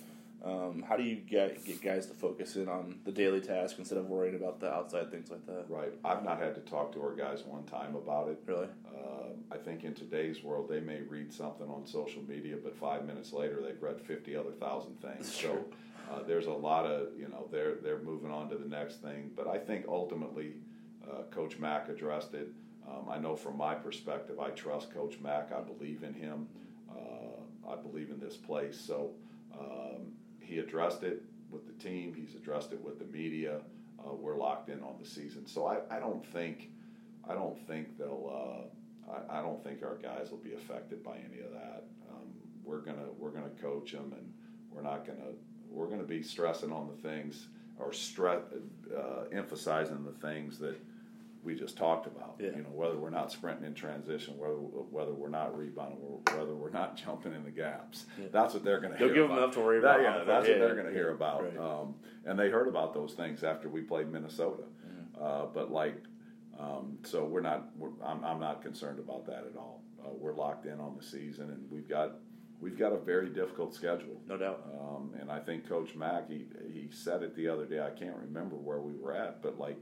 Um, how do you get get guys to focus in on the daily task instead of worrying about the outside things like that? Right. I've not had to talk to our guys one time about it. Really? Uh, I think in today's world, they may read something on social media, but five minutes later, they've read fifty other thousand things. That's so uh, there's a lot of you know they're they're moving on to the next thing. But I think ultimately, uh, Coach Mack addressed it. Um, I know from my perspective, I trust Coach Mack. I believe in him. Uh, I believe in this place. So um, he addressed it with the team. He's addressed it with the media. Uh, we're locked in on the season. So I, I don't think I don't think they'll. Uh, I, I don't think our guys will be affected by any of that. Um, we're gonna we're gonna coach them, and we're not gonna we're gonna be stressing on the things or stress uh, emphasizing the things that we just talked about. Yeah. You know, whether we're not sprinting in transition, whether whether we're not rebounding, whether we're not jumping in the gaps. Yeah. That's what they're going to hear. give them about. enough to worry That- about. yeah, that's what they're going to hear about. Right. Um, and they heard about those things after we played Minnesota. Uh, but like, um, so we're not. We're, I'm, I'm not concerned about that at all. Uh, we're locked in on the season, and we've got we've got a very difficult schedule. No doubt. Um, and I think Coach Mack, he, he said it the other day. I can't remember where we were at, but like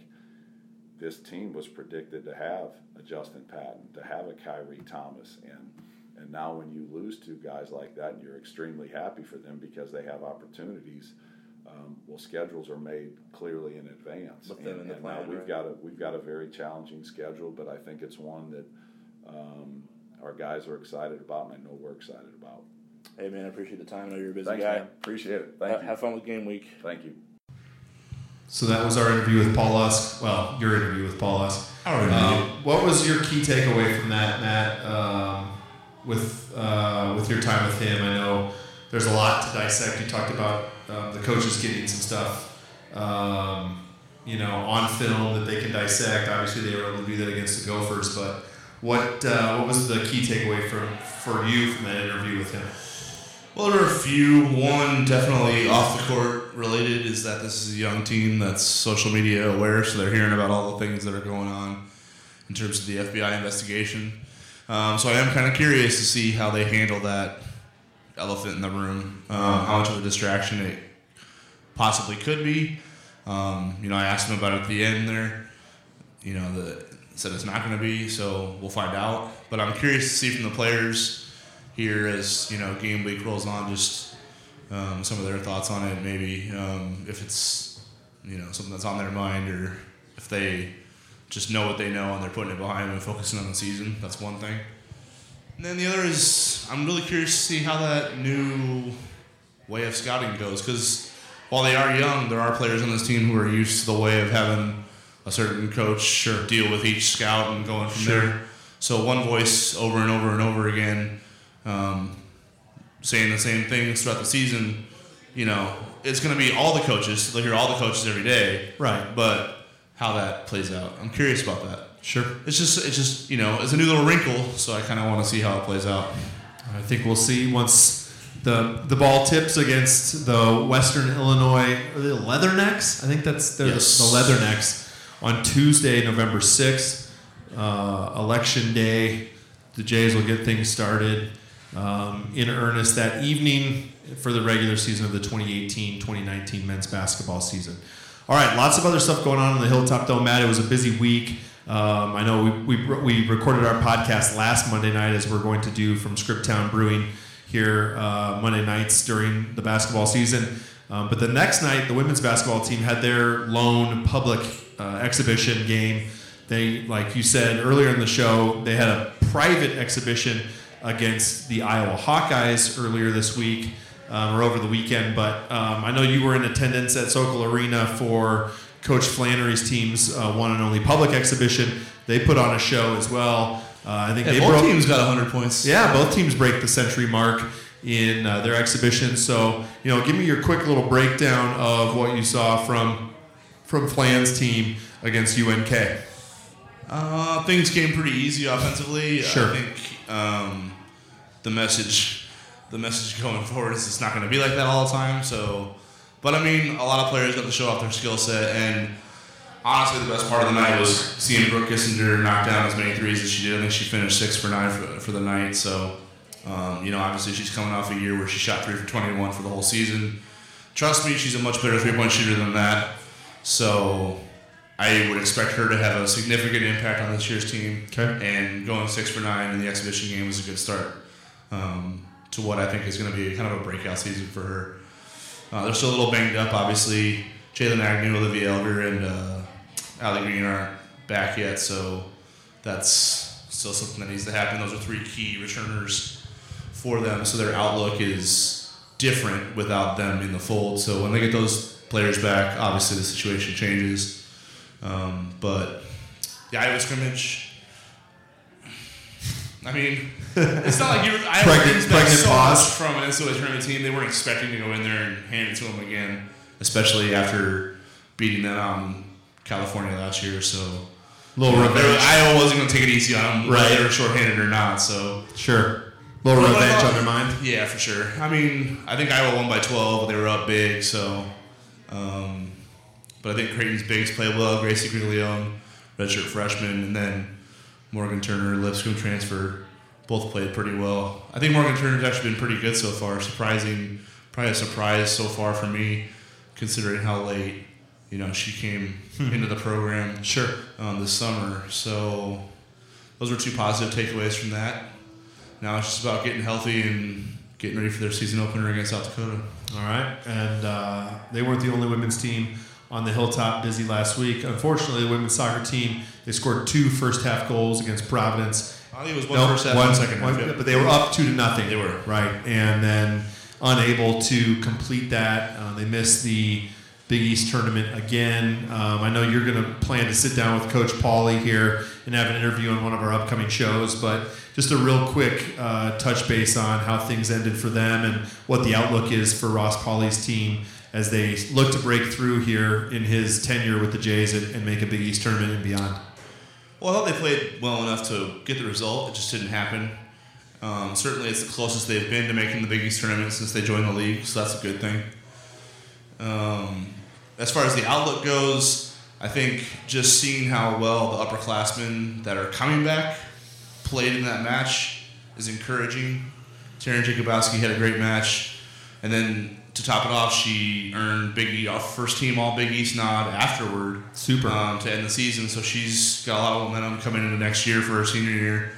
this team was predicted to have a Justin Patton, to have a Khyri Thomas, and and now when you lose two guys like that, and you're extremely happy for them because they have opportunities. Um, well, schedules are made clearly in advance, and, in the and now we've right. got a we've got a very challenging schedule, but I think it's one that um, our guys are excited about, and I know we're excited about. Hey man, I appreciate the time. I know you're a busy Thanks, guy. man. Appreciate it. Thank Ha- you. Have fun with game week. Thank you. So that was our interview with Paul Lusk. Well, your interview with Paul Lusk. Our interview. Um, what was your key takeaway from that, Matt? Um, with uh, with your time with him, I know there's a lot to dissect. You talked about um, the coaches getting some stuff, um, you know, on film that they can dissect. Obviously, they were able to do that against the Gophers. But what uh, what was the key takeaway from for you from that interview with him? Well, there are a few. One definitely off the court related is that this is a young team that's social media aware, so they're hearing about all the things that are going on in terms of the FBI investigation. Um, so I am kind of curious to see how they handle that elephant in the room, um, how much of a distraction it possibly could be. Um, you know, I asked them about it at the end there. You know, the said it's not going to be, so we'll find out. But I'm curious to see from the players here as you know game week rolls on, just um, some of their thoughts on it. Maybe um, if it's you know something that's on their mind, or if they just know what they know and they're putting it behind them and focusing on the season. That's one thing. And then the other is I'm really curious to see how that new way of scouting goes because while they are young, there are players on this team who are used to the way of having a certain coach deal with each scout and going from Sure. there. So one voice over and over and over again, um, saying the same things throughout the season. You know, it's going to be all the coaches. They'll hear all the coaches every day, Right. but how that plays out, I'm curious about that. Sure. It's just, it's just, you know, it's a new little wrinkle, so I kind of want to see how it plays out. I think we'll see once the the ball tips against the Western Illinois the Leathernecks. I think that's they're Yes. the, the Leathernecks on Tuesday, November sixth, uh, election day. The Jays will get things started um, in earnest that evening for the regular season of the 2018-2019 men's basketball season. All right, lots of other stuff going on in the Hilltop Dome, Matt. It was a busy week. Um, I know we, we, we recorded our podcast last Monday night, as we're going to do from Scriptown Brewing here uh, Monday nights during the basketball season. Um, but the next night, the women's basketball team had their lone public uh, exhibition game. They, like you said earlier in the show, they had a private exhibition against the Iowa Hawkeyes earlier this week um, or over the weekend. But um, I know you were in attendance at Sokol Arena for Coach Flanery's team's uh, one and only public exhibition. They put on a show as well. Uh, I think Yeah, they both broke. teams got 100 points. Yeah, both teams break the century mark in uh, their exhibition. So, you know, give me your quick little breakdown of what you saw from from Flan's team against UNK. Uh, things came pretty easy offensively. Sure. I think um, the message, the message going forward is it's not going to be like that all the time. So, but I mean, a lot of players got to show off their skill set, and honestly, the best part of the night was seeing Brooke Kissinger knock down as many threes as she did. I think she finished six for nine for, for the night. So, um, you know, obviously she's coming off a year where she shot three for 21 for the whole season. trust me, she's a much better three point shooter than that. So I would expect her to have a significant impact on this year's team. Okay. And going six for nine in the exhibition game was a good start um, to what I think is going to be kind of a breakout season for her. Uh, they're still a little banged up, obviously. Jaylyn Agnew, Olivia Elder, and uh, Allie Green aren't back yet, so that's still something that needs to happen. Those are three key returners for them, so their outlook is different without them in the fold. So when they get those players back, obviously the situation changes. Um, but the Iowa scrimmage, I mean, it's not like you. Iowa Pregnant- pregnant so pause. from an NCAA tournament team. They weren't expecting to go in there and hand it to them again, especially after beating them out in California last year. So little revenge. Iowa wasn't going to take it easy on them, Right. whether they were shorthanded or not. So Sure. Little revenge on their mind. yeah, for sure. I mean, I think Iowa won by 12, they were up big. So, um, but I think Creighton's bigs played well. Gracie Griglione, redshirt freshman, and then Morgan Turner, Lipscomb transfer, both played pretty well. I think Morgan Turner's actually been pretty good so far. Surprising, probably a surprise so far for me, considering how late you know she came into the program Sure. um, this summer. So those were two positive takeaways from that. Now it's just about getting healthy and getting ready for their season opener against South Dakota. All right. And uh, they weren't the only women's team on the Hilltop busy last week. Unfortunately, the women's soccer team, they scored two first half goals against Providence. I think it was one Nope, first half, one- one second half. one- yep. But they were up two to nothing. They were. Right. And then unable to complete that. Uh, they missed the Big East tournament again. Um, I know you're going to plan to sit down with Coach Paule here and have an interview on one of our upcoming shows, but just a real quick uh, touch base on how things ended for them and what the outlook is for Ross Paule's team as they look to break through here in his tenure with the Jays and, and make a Big East tournament and beyond. Well, I thought they played well enough to get the result. It just didn't happen. Um, certainly, it's the closest they've been to making the Big East tournament since they joined the league, so that's a good thing. Um, as far as the outlook goes, I think just seeing how well the upperclassmen that are coming back played in that match is encouraging. Taryn Jacobowski had a great match, and then to top it off, she earned Big E off first team All Big East nod afterward Super. um, to end the season. So she's got a lot of momentum coming into next year for her senior year.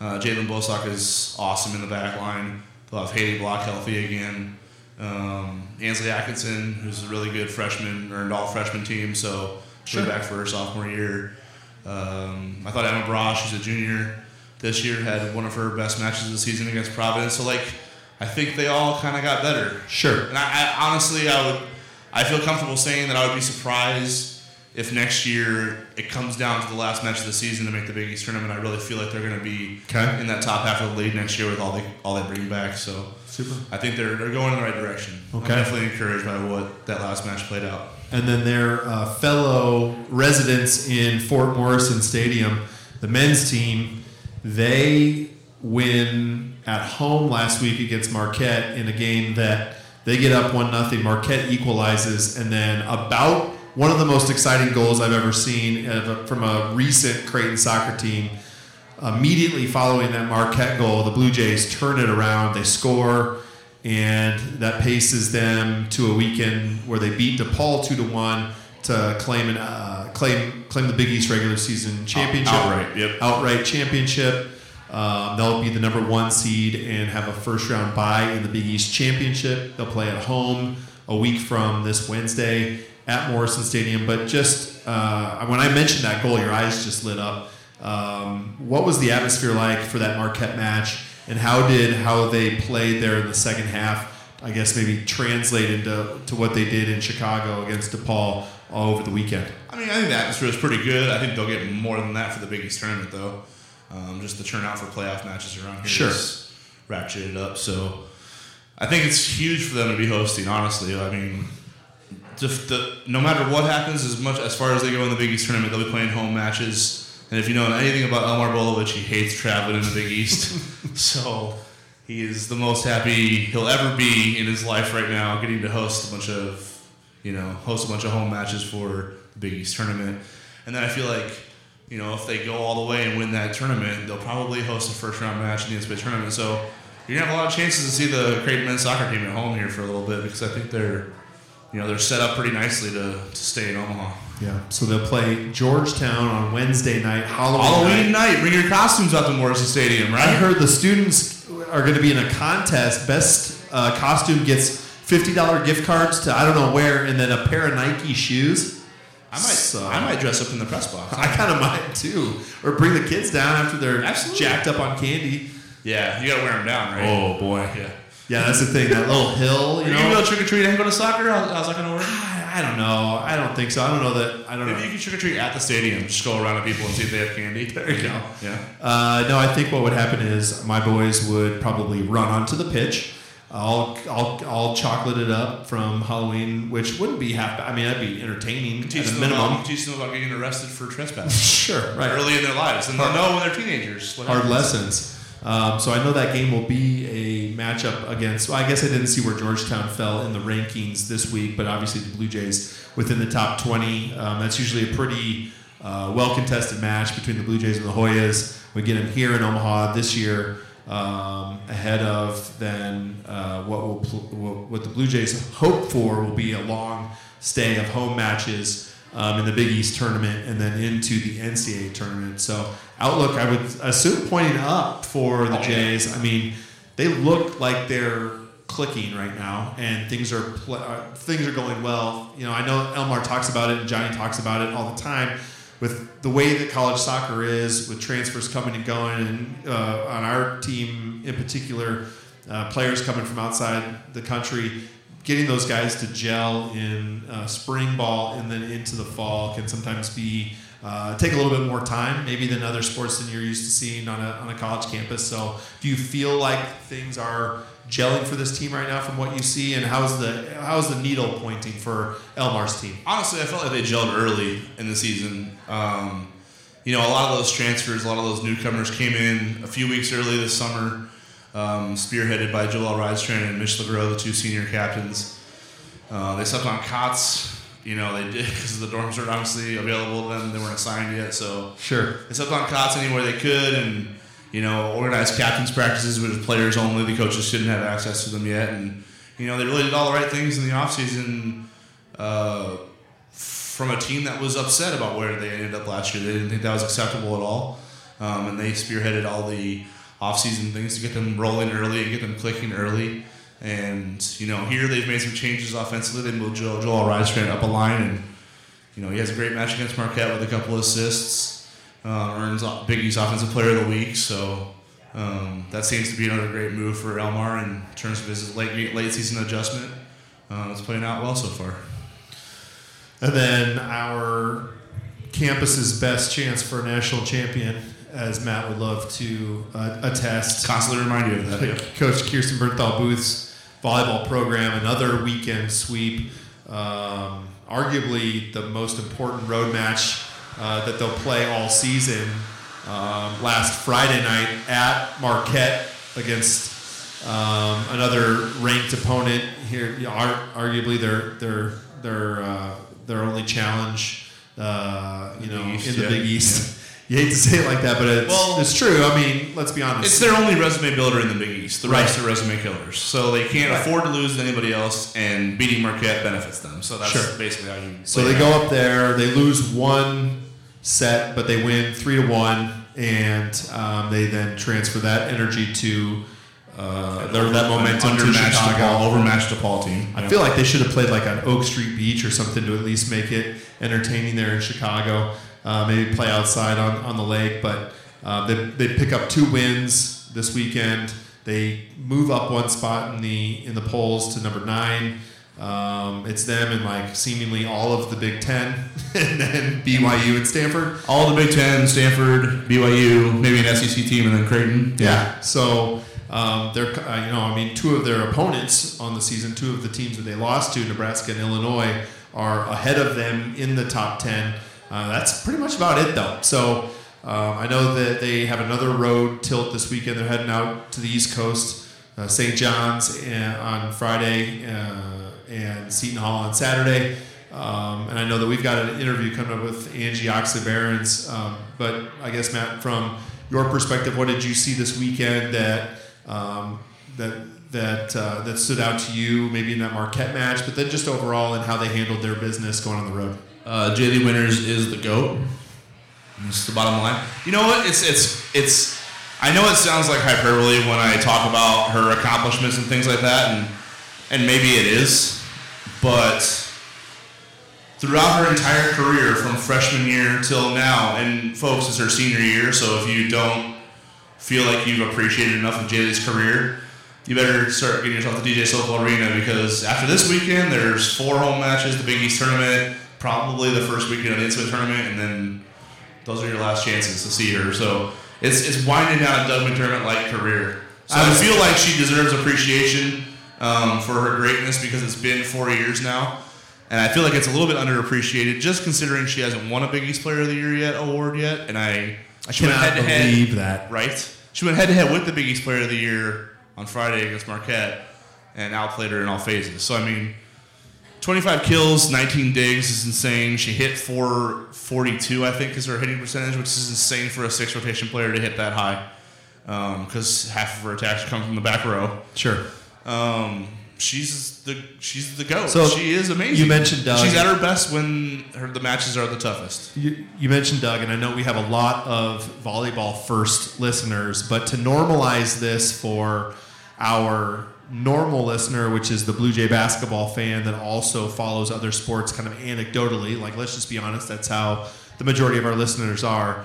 Uh, Jalen Bosak is awesome in the back line. They'll have Haley Block healthy again. Um, Ansley Atkinson, who's a really good freshman, earned all freshman team, so she'll Sure. back for her sophomore year. Um, I thought Emma Brosh, who's a junior this year, had one of her best matches of the season against Providence. So, like, I think they all kind of got better. Sure. And I, I honestly, I would, I feel comfortable saying that I would be surprised if next year it comes down to the last match of the season to make the Big East tournament. I really feel like they're going to be Okay. in that top half of the league next year with all they all they bring back. So Super. I think they're they're going in the right direction. Okay. I'm definitely encouraged by what that last match played out. and then their uh, fellow residents in Fort Morrison Stadium, the men's team, they win at home last week against Marquette in a game that they get up one nothing. Marquette equalizes, and then about one of the most exciting goals I've ever seen from a recent Creighton soccer team. Immediately following that Marquette goal, the Blue Jays turn it around. They score, and that paces them to a weekend where they beat DePaul two to one to claim an uh, claim claim the Big East regular season championship. Outright, yep. Outright championship. Um, they'll be the number one seed and have a first round bye in the Big East championship. They'll play at home a week from this Wednesday at Morrison Stadium. But just uh, when I mentioned that goal, your eyes just lit up. Um, what was the atmosphere like for that Marquette match, and how did how they played there in the second half? I guess maybe translate into to what they did in Chicago against DePaul all over the weekend. I mean, I think the atmosphere is pretty good. I think they'll get more than that for the Big East tournament, though. Um, just the turnout for playoff matches around here Sure. is ratcheted up. So I think it's huge for them to be hosting. Honestly, I mean, the, no matter what happens, as much as far as they go in the Big East tournament, they'll be playing home matches. And if you know anything about Elmar Bolowich, he hates traveling in the Big East. so he is the most happy he'll ever be in his life right now, getting to host a bunch of, you know, host a bunch of home matches for the Big East tournament. And then I feel like, you know, if they go all the way and win that tournament, they'll probably host a first round match in the NCAA tournament. So you're gonna have a lot of chances to see the Creighton men's soccer team at home here for a little bit because I think they're you know they're set up pretty nicely to, to stay in Omaha. Yeah. So they'll play Georgetown on Wednesday night, Halloween, Halloween night. night, bring your costumes out to Morrison Stadium, right? I heard the students are going to be in a contest. Best uh, costume gets fifty dollar gift cards to I don't know where, and then a pair of Nike shoes. I might, So- I might dress up in the press box. I kind of might too, or bring the kids down after they're Absolutely. jacked up on candy. Yeah, you gotta wear them down, right? Oh boy. yeah. Yeah, that's the thing. That little hill, Are you you know. go trick or treat and go to soccer? How, how's that gonna work? I, I don't know. I don't think so. I don't know that. I don't Maybe know. you can trick or treat at the stadium. Just go around to people and see if they have candy. There you go. Yeah. Uh, no, I think what would happen is my boys would probably run onto the pitch. I'll, I'll, I'll chocolate it up from Halloween, which wouldn't be half. I mean, that'd be entertaining Teach at a minimum. about, teach them about getting arrested for trespassing Sure, right. early in their lives, and they'll know when they're teenagers. what hard happens. lessons. Um, so I know that game will be a matchup against. Well, I guess I didn't see where Georgetown fell in the rankings this week, but obviously the Blue Jays within the top 20. Um, that's usually a pretty uh, well contested match between the Blue Jays and the Hoyas. We get them here in Omaha this year. Um, ahead of then uh, what will what the Blue Jays hope for will be a long stay of home matches um, in the Big East tournament and then into the NCAA tournament. So outlook, I would assume pointing up for the Oh. Jays. I mean, they look like they're clicking right now, and things are pl- uh, things are going well. You know, I know Elmar talks about it and Johnny talks about it all the time. With the way that college soccer is, with transfers coming and going, and uh, on our team in particular, uh, players coming from outside the country, getting those guys to gel in uh, spring ball and then into the fall can sometimes be uh, take a little bit more time maybe than other sports than you're used to seeing on a, on a college campus. So do you feel like things are gelling for this team right now from what you see? And how's the how's the needle pointing for elmar's team? Honestly, I felt like they gelled early in the season. Um, you know, a lot of those transfers, a lot of those newcomers came in a few weeks early this summer, um, spearheaded by Joel Rydstrand and Mitch LeGros, the two senior captains. Uh, they slept on cots. You know, they did because the dorms weren't obviously available to them. They weren't assigned yet, so sure they slept on cots anywhere they could, and you know, organized captains practices with players only. The coaches didn't have access to them yet, and you know, they really did all the right things in the offseason uh, from a team that was upset about where they ended up last year. They didn't think that was acceptable at all, um, and they spearheaded all the offseason things to get them rolling early and get them clicking early. And you know, here they've made some changes offensively. They moved Joel, Joel Rydstrand up a line, and you know he has a great match against Marquette with a couple of assists. Uh, earns Big East Offensive Player of the Week, so um, that seems to be another great move for Elmar in terms of his late late season adjustment. Uh, it's playing out well so far. And then our campus's best chance for a national champion, as Matt would love to uh, attest. Constantly remind you of that. yeah. Coach Kirsten Bernthal Booth's volleyball program, another weekend sweep. Um, arguably the most important road match uh, that they'll play all season. Um, last Friday night at Marquette against um, another ranked opponent here. You know, ar- arguably their their their uh, their only challenge. Uh, you know, in the yeah. Big East. You hate to say it like that, but it's, Well- it's true. I mean, let's be honest. It's their only resume builder in the Big East. The Right. rest are resume killers. So they can't Right. afford to lose to anybody else, and beating Marquette benefits them. So that's Sure. basically how you. So they go up there, they lose one set, but they win three to one, and um, they then transfer that energy to uh, their that momentum to Chicago. DePaul, overmatched DePaul team. I feel like they should have played like on Oak Street Beach or something to at least make it entertaining there in Chicago. Uh, maybe play outside on, on the lake, but uh, they, they pick up two wins this weekend. They move up one spot in the in the polls to number nine. Um, it's them and like seemingly all of the Big Ten, and then BYU and Stanford. all the Big Ten, Stanford, BYU, maybe an SEC team, and then Creighton. Yeah. So um, they're, uh, you know, I mean, two of their opponents on the season, two of the teams that they lost to, Nebraska and Illinois, are ahead of them in the top ten. Uh, that's pretty much about it, though. So um, I know that they have another road tilt this weekend. They're heading out to the East Coast, uh, St. John's on Friday, uh, and Seton Hall on Saturday. Um, and I know that we've got an interview coming up with Angie Oxley Behrens. Um, but I guess Matt, from your perspective, what did you see this weekend that um, that that uh, that stood out to you, maybe in that Marquette match, but then just overall and how they handled their business going on the road? Uh, Jaali Winters is the goat. That's the bottom line. You know what? It's it's it's. I know it sounds like hyperbole when I talk about her accomplishments and things like that, and and maybe it is, but throughout her entire career, from freshman year till now, and folks, it's her senior year. So if you don't feel like you've appreciated enough of Jaali's career, you better start getting yourself to DJ Sokol Arena because after this weekend, there's four home matches, the Big East tournament, probably the first weekend of the NCAA tournament, and then those are your last chances to see her. So it's it's winding down a Doug McDermott like career. So I feel like she deserves appreciation um, for her greatness because it's been four years now. And I feel like it's a little bit underappreciated, just considering she hasn't won a Big East Player of the Year yet award yet. And I, I she went cannot believe that. right? She went head to head with the Big East Player of the Year on Friday against Marquette, and outplayed her in all phases. So I mean, 25 kills, 19 digs is insane. She hit 442, I think, is her hitting percentage, which is insane for a six rotation player to hit that high. Because half of her attacks come from the back row. Sure. Um, she's the she's the goat. So, she is amazing. you mentioned Doug. She's at her best when her, the matches are the toughest. You, you mentioned Doug, and I know we have a lot of volleyball first listeners, but to normalize this for our normal listener, which is the Blue Jay basketball fan that also follows other sports kind of anecdotally, like let's just be honest, that's how the majority of our listeners are.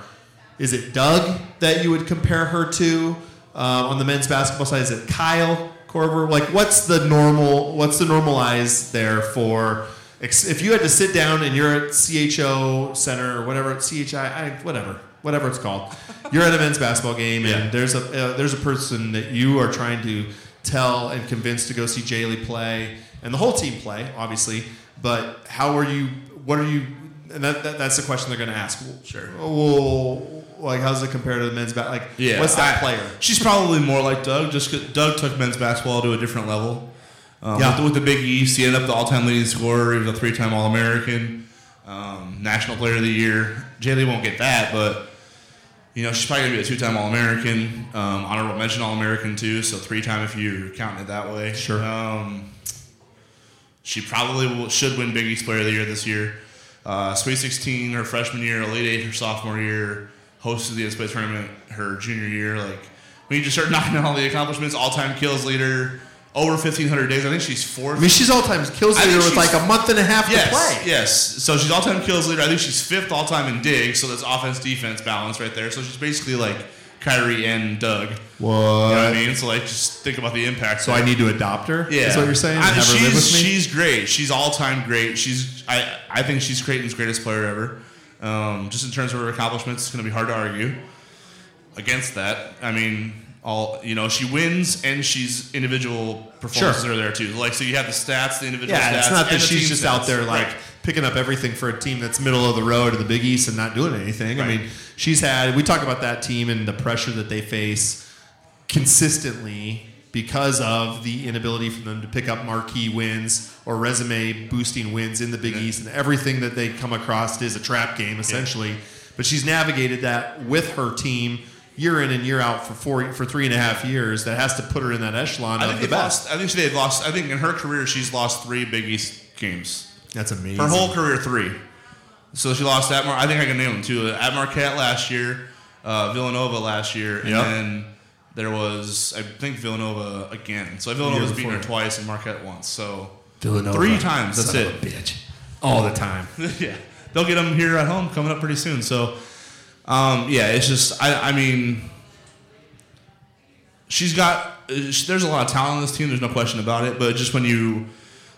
Is it Doug that you would compare her to uh, on the men's basketball side? Is it Kyle Korver? Like, what's the normal? What's the normalize there for? If you had to sit down and you're at CHO Center or whatever, CHI, I, whatever, whatever it's called, you're at a men's basketball game and Yeah. there's a uh, there's a person that you are trying to tell and convince to go see Jaali play and the whole team play, obviously. But how are you? What are you? And that, that that's the question they're going to ask. Well, Sure. Well, like how's it compare to the men's basketball? Like, Yeah, what's that I- player? She's probably more like Doug, just 'cause Doug took men's basketball to a different level. Um, Yeah. with, the, with the Big East, he ended up the all-time leading scorer. He was a three-time All-American, um, National Player of the Year. Jaali won't get that, but you know she's probably gonna be a two-time All-American, um, honorable mention All-American too. So three-time if you're counting it that way. Sure. Um, she probably will, should win Big East Player of the Year this year. Uh, Sweet 16 her freshman year, Elite Eight her sophomore year, hosted the NCAA tournament her junior year. Like when you just start knocking out all the accomplishments, all-time kills leader, over 1,500 days. I think she's fourth. I mean, she's all time kills leader with like a month and a half yes, to play. yes. So she's all-time kills leader. I think she's fifth all-time in digs. So that's offense-defense balance right there. So she's basically like Khyri and Doug. What? You know what I mean? So like, just think about the impact. So there. I need to adopt her. Yeah, is what you're saying? I, she's, live with me. she's great. She's all time great. She's I I think she's Creighton's greatest player ever. Um, just in terms of her accomplishments, it's going to be hard to argue against that. I mean, all you know, she wins and she's individual performances Sure. are there too. Like so, you have the stats, the individual yeah, stats. it's not that she's just stats. out there like Right. picking up everything for a team that's middle of the road in the Big East and not doing anything. I mean, she's had. We talk about that team and the pressure that they face consistently because of the inability for them to pick up marquee wins or resume boosting wins in the Big Yeah. East, and everything that they come across is a trap game essentially. But she's navigated that with her team year in and year out for four for three and a half years. That has to put her in that echelon I of think the they've best. lost. I think they've lost. I think in her career, she's lost three Big East games. That's amazing. Her whole career, three. So she lost at Mar. I think I can name them too. At Marquette last year, uh, Villanova last year, and Yep. then there was I think Villanova again. So Villanova's beaten her twice and Marquette once. So Villanova. three times. That's it. a bitch. All the time. yeah, they'll get them here at home coming up pretty soon. So, um, yeah, it's just I, I mean, she's got uh, there's a lot of talent on this team. There's no question about it. But just when you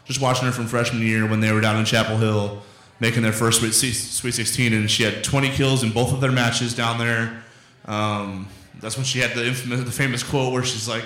just watching her from freshman year when they were down in Chapel Hill making their first Sweet Sweet 16, and she had 20 kills in both of their matches down there. Um, that's when she had the infamous, the famous quote where she's like,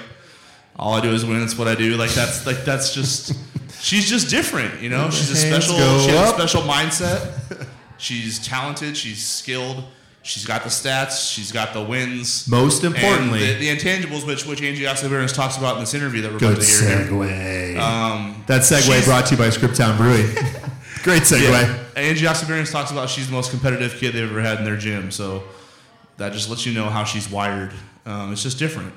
"All I do is win. It's what I do." Like that's like that's just she's just different, you know. She's a special. She has a special mindset. She's talented. She's skilled. She's got the stats. She's got the wins. Most importantly, the, the intangibles, which which Angie Oxley-Behrens talks about in this interview that we're good about to hear. here. segue. Um, that segue brought to you by Scriptown Brewing. Great segue. yeah. Angie Oxley-Behrens talks about she's the most competitive kid they've ever had in their gym. So that just lets you know how she's wired. Um, it's just different.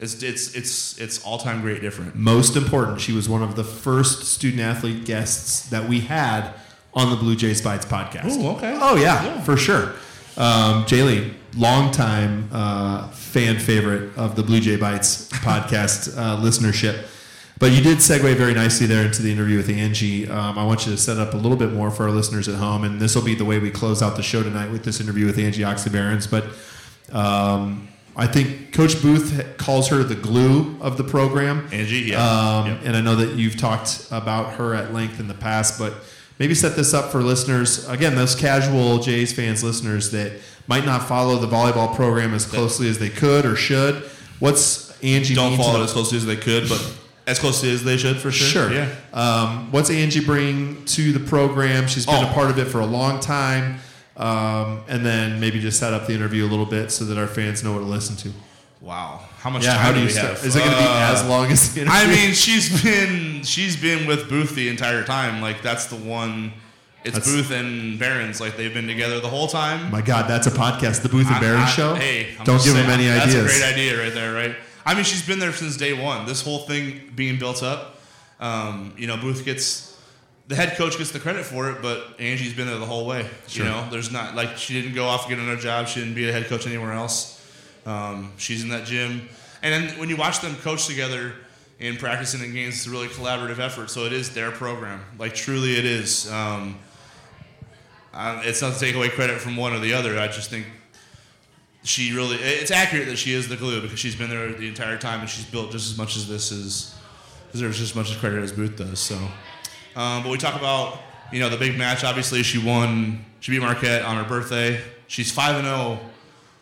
It's it's it's it's all time great different. Most important, she was one of the first student athlete guests that we had on the Blue Jays Bytes podcast. Ooh, okay. Oh yeah, for sure. Um, Jaali, longtime uh, fan favorite of the Blue Jay Bytes podcast uh, listenership. But you did segue very nicely there into the interview with Angie. Um, I want you to set up a little bit more for our listeners at home, and this will be the way we close out the show tonight with this interview with Angie Oxley Behrens. But um, I think Coach Booth calls her the glue of the program. Angie, yeah. Um, Yep. And I know that you've talked about her at length in the past, but maybe set this up for listeners. Again, those casual Jays fans listeners that might not follow the volleyball program as closely as they could or should. What's Angie Don't mean follow the- it as closely as they could, but as closely as they should for sure. Sure. Yeah. Um, what's Angie bring to the program? She's been Oh. a part of it for a long time. Um, and then maybe just set up the interview a little bit so that our fans know what to listen to. Wow. How much Yeah, time how do do you we start? have? Is it going to be Uh, as long as the interview? I mean, she's been she's been with Booth the entire time. Like that's the one. It's That's- Booth and Behrens. Like they've been together the whole time. my God, that's a podcast, the Booth and Behrens Show. Hey, I'm don't give them any that's ideas. That's a great idea right there, right? I mean, she's been there since day one. This whole thing being built up. Um, you know, Booth gets the head coach gets the credit for it, but Angie's been there the whole way. Sure. You know, there's not like she didn't go off and get another job. She didn't be a head coach anywhere else. Um, she's in that gym, and then when you watch them coach together in practicing and games, it's a really collaborative effort. So it is their program, like truly it is. Um, I, it's not to take away credit from one or the other. I just think she really it's accurate that she is the glue because she's been there the entire time and she's built just as much as this is deserves just as much as credit as Booth does. So, um, but we talk about you know the big match. Obviously, she won. She beat Marquette on her birthday. She's five and zero,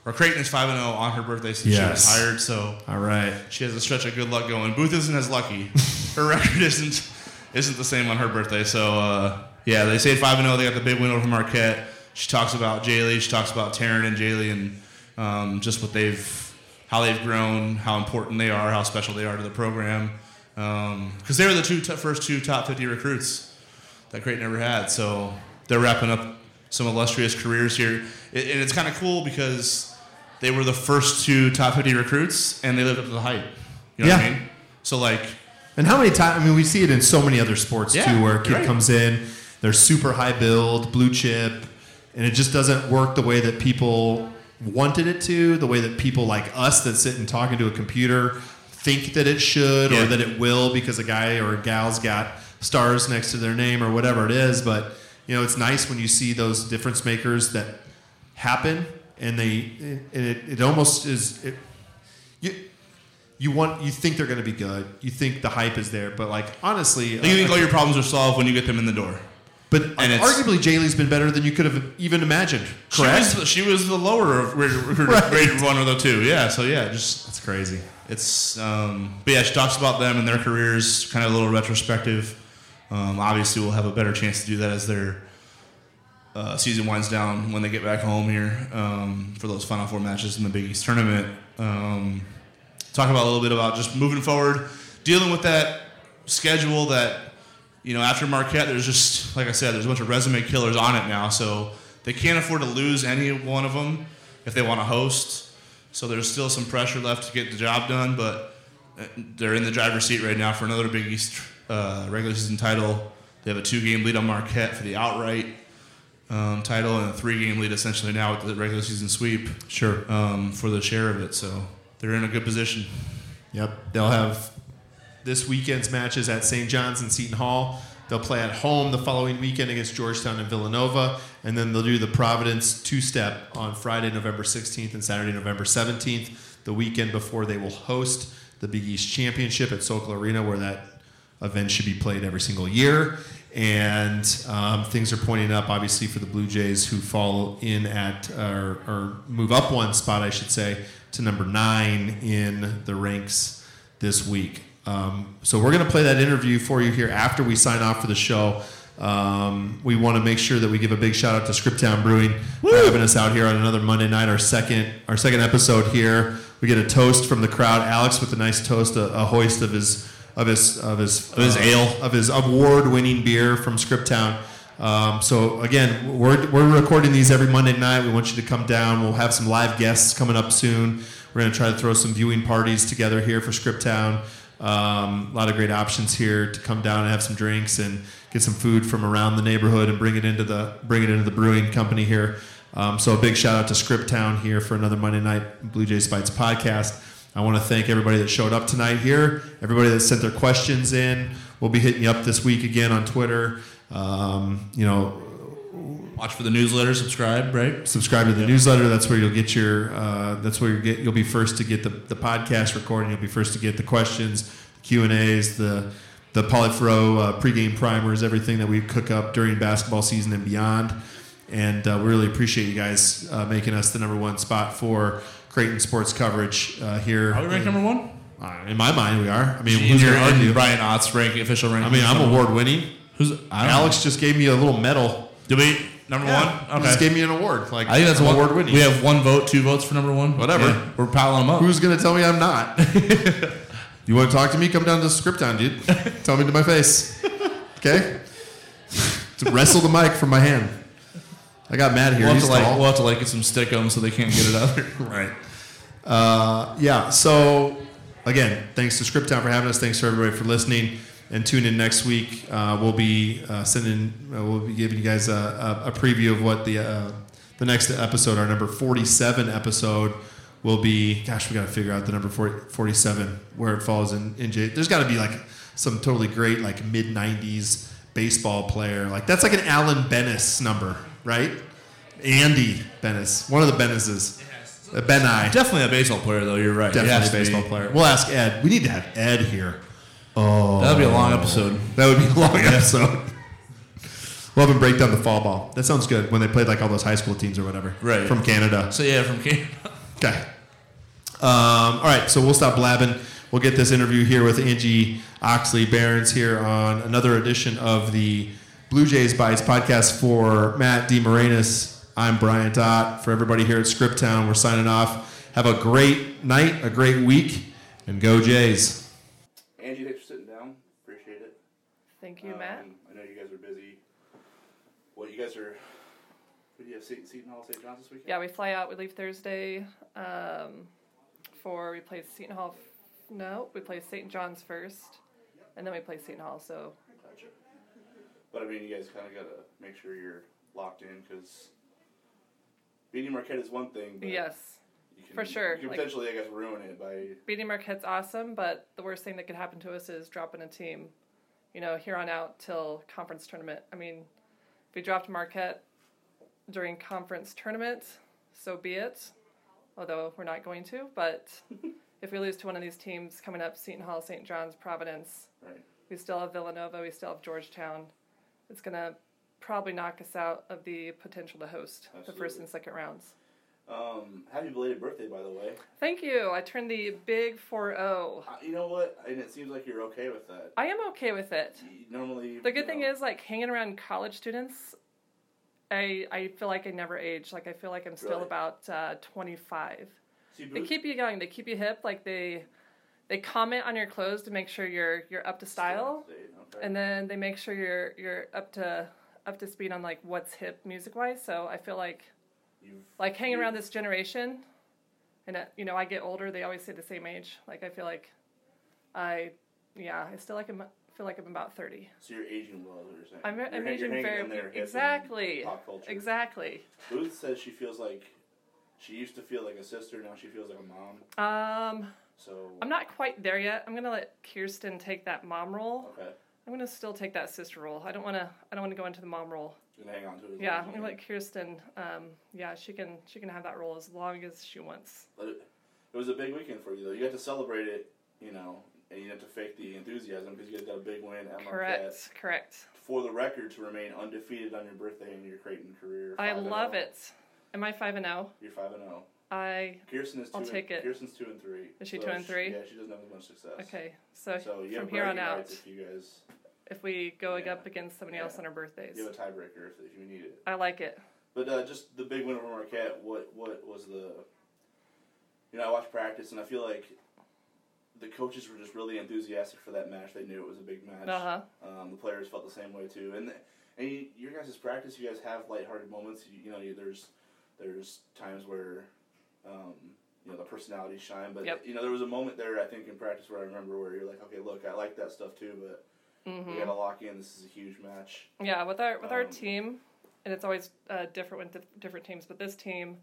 or Creighton is five and zero on her birthday since Yes. she was hired. So All right. she has a stretch of good luck going. Booth isn't as lucky. her record isn't isn't the same on her birthday. So uh, yeah, they say five and zero. They got the big win over Marquette. She talks about Jaali. She talks about Taryn and Jaali and um, just what they've how they've grown, how important they are, how special they are to the program. Because they were the two t- first two top 50 recruits that Creighton ever had. So they're wrapping up some illustrious careers here. It, and it's kind of cool because they were the first two top 50 recruits and they lived up to the hype. You know what I Yeah. mean? So, like, And how many times? I mean, we see it in so many other sports Yeah, too, where a kid right. comes in, they're super high build, blue chip, and it just doesn't work the way that people wanted it to, the way that people like us that sit and talk into a computer think that it should Yeah. or that it will because a guy or a gal's got stars next to their name or whatever it is. But you know, it's nice when you see those difference makers that happen, and they and it, it almost is it. You, you want you think they're going to be good. You think the hype is there, but like honestly, you think uh, all your problems are solved when you get them in the door. but and it's- arguably Jaali's been better than you could have even imagined. Correct. She was, she was the lower of Right. one of the two. Yeah. So, yeah, just That's crazy. It's, um, but yeah, she talks about them and their careers, kind of a little retrospective. Um, obviously, we'll have a better chance to do that as their uh, season winds down when they get back home here um, for those Final Four matches in the Big East tournament. Um, talk about a little bit about just moving forward, dealing with that schedule that you know after Marquette, there's just like I said, there's a bunch of resume killers on it now, so they can't afford to lose any one of them if they want to host. So there's still some pressure left to get the job done, but uh, they're in the driver's seat right now for another Big East uh, regular season title. They have a two-game lead on Marquette for the outright um, title and a three-game lead essentially now with the regular season sweep Sure. um, for the share of it. So they're in a good position. Yep. They'll have this weekend's matches at St. John's and Seton Hall. They'll play at home the following weekend against Georgetown and Villanova, and then they'll do the Providence two-step on Friday, November 16th and Saturday, November 17th, the weekend before they will host the Big East Championship at Sokol Arena, where that event should be played every single year. And um, things are pointing up, obviously, for the Blue Jays, who fall in at or, or move up one spot, I should say, to number nine in the ranks this week. Um, so we're going to play that interview for you here after we sign off for the show. Um, we want to make sure that we give a big shout out to Scriptown Brewing for having us out here on another Monday night, our second our second episode here. We get a toast from the crowd. Alex with a nice toast, a, a hoist of his of his of his Of his uh, ale. of his award-winning beer from Scriptown. Um, so again, we're, we're recording these every Monday night. We want you to come down. We'll have some live guests coming up soon. We're going to try to throw some viewing parties together here for Scriptown. Um, a lot of great options here to come down and have some drinks and get some food from around the neighborhood and bring it into the bring it into the brewing company here. Um, so a big shout out to Scriptown here for another Monday night Blue Jays Bytes podcast. I want to thank everybody that showed up tonight here, everybody that sent their questions in. We'll be hitting you up this week again on Twitter. Um, you know, Watch for the newsletter, subscribe, right? subscribe to the newsletter. That's where you'll get your. Uh, that's where you get. You'll be first to get the, the podcast recording. You'll be first to get the questions, Q and A's, the the Polyfro uh, pregame primers, everything that we cook up during basketball season and beyond. And uh, we really appreciate you guys uh, making us the number one spot for Creighton sports coverage uh, here. Are we ranked in, number one? uh, in my mind, we are. I mean, Who's your argue? Brian Ott's ranking, official ranking? I mean, I'm award winning. Who's Alex just gave me a little medal. Know. Did we number He one? just Okay. gave me an award. Like I think that's award winning. We have one vote, two votes for number one. Whatever. Yeah, we're piling them up. Who's going to tell me I'm not? you want to talk to me? Come down to Scriptown, dude. tell me to my face. Okay? to wrestle the mic from my hand. I got mad here. we'll, have He's to like, tall. we'll have to like get some stick on 'em so they can't get it out there. right. Uh, yeah. So again, thanks to Scriptown for having us. Thanks for everybody for listening. And tune in next week. Uh, we'll be uh, sending. Uh, we'll be giving you guys a, a, a preview of what the uh, the next episode, our number forty-seven episode, will be. Gosh, we got to figure out the number 40, 47 where it falls in. in J- There's got to be like some totally great like mid '90s baseball player. Like that's like an Alan Benes number, right? Andy Benes, one of the Beneses. Uh, Ben I. Definitely a baseball player, though. You're right. Definitely a baseball player. We'll ask Ed. We need to have Ed here. Oh, That'd be a long episode. That would be a long episode. We'll have him break down the fall ball. That sounds good. When they played like all those high school teams or whatever, Right. From Canada. So yeah, from Canada. Okay. Um, all right, so we'll stop blabbing. We'll get this interview here with Angie Oxley Behrens here on another edition of the Blue Jays Bytes podcast for Matt DeMarinis. I'm Brian Dott. For everybody here at Scriptown, we're signing off. Have a great night, a great week, and go Jays. Angie, thanks for sitting down. Appreciate it. Thank you, Um, Matt. I know you guys are busy. What you guys are? What do you have? Seton, Seton Hall, St. John's this weekend? Yeah, we fly out. We leave Thursday um, for we play Seton Hall. f- No, we play St. John's first, and then we play Seton Hall. So Gotcha. But I mean, you guys kind of got to make sure you're locked in because beating Marquette is one thing. But yes, you can, for sure. You can Like- potentially, I guess, ruin it by. beating Marquette's awesome, but the worst thing that could happen to us is dropping a team. You know, here on out till conference tournament. I mean, if we dropped Marquette during conference tournament, so be it. Although we're not going to, but if we lose to one of these teams coming up, Seton Hall, St. John's, Providence, Right. We still have Villanova. We still have Georgetown. It's gonna probably knock us out of the potential to host the first and second rounds. Um, happy belated birthday, by the way. Thank you. I turned the big 4-0. Uh, you know what? And it seems like you're okay with that. I am okay with it. You- Normally, The good thing know, is, like hanging around college students, I I feel like I never age. Like I feel like I'm still Really? about uh, 25. see, They keep you young. They keep you hip. Like they they comment on your clothes to make sure you're you're up to style. And then they make sure you're you're up to up to speed on like what's hip music wise. So I feel like You've, like hanging around this generation, and uh, you know I get older. They always say the same age. Like I feel like I yeah I still like I'm, feel like I'm about thirty. So you're aging well, is what you're saying. I'm, You're I'm you're aging very exactly Pop culture. exactly. Booth says she feels like she used to feel like a sister. Now she feels like a mom. Um, So I'm not quite there yet. I'm gonna let Kirsten take that mom role. okay. I'm gonna still take that sister role. I don't wanna I don't wanna go into the mom role. Gonna hang on to it. as Yeah, I'm let Kirsten. Um, yeah, she can she can have that role as long as she wants. Let it, it was a big weekend for you though. You got to celebrate it, you know, and you have to fake the enthusiasm because you guys got a big win at Marquette. Correct, correct. For the record, to remain undefeated on your birthday in your Creighton career. I love 0. it. Am I five and zero? You're five and zero. I Kirsten is 2 I'll and, take it. Kirsten's two and three. Is she So two and three? yeah, she doesn't have as much success. okay. So, So from here on out, if you guys if we go Yeah. up against somebody else on our birthdays, you have a tiebreaker if, if you need it. I like it. But uh, just the big win over Marquette. What what was the? You know, I watched practice and I feel like the coaches were just really enthusiastic for that match. They knew it was a big match. Uh huh. Um, the players felt the same way too. And and you, your guys' practice, you guys have lighthearted moments. You, you know, you, there's there's times where um, you know the personality shine. But Yep. you know there was a moment there I think in practice where I remember where you're like, okay, look, I like that stuff too, but Mm-hmm. we gotta lock in. This is a huge match. Yeah, with our with our Um, team, and it's always uh, different with dif- different teams. But this team,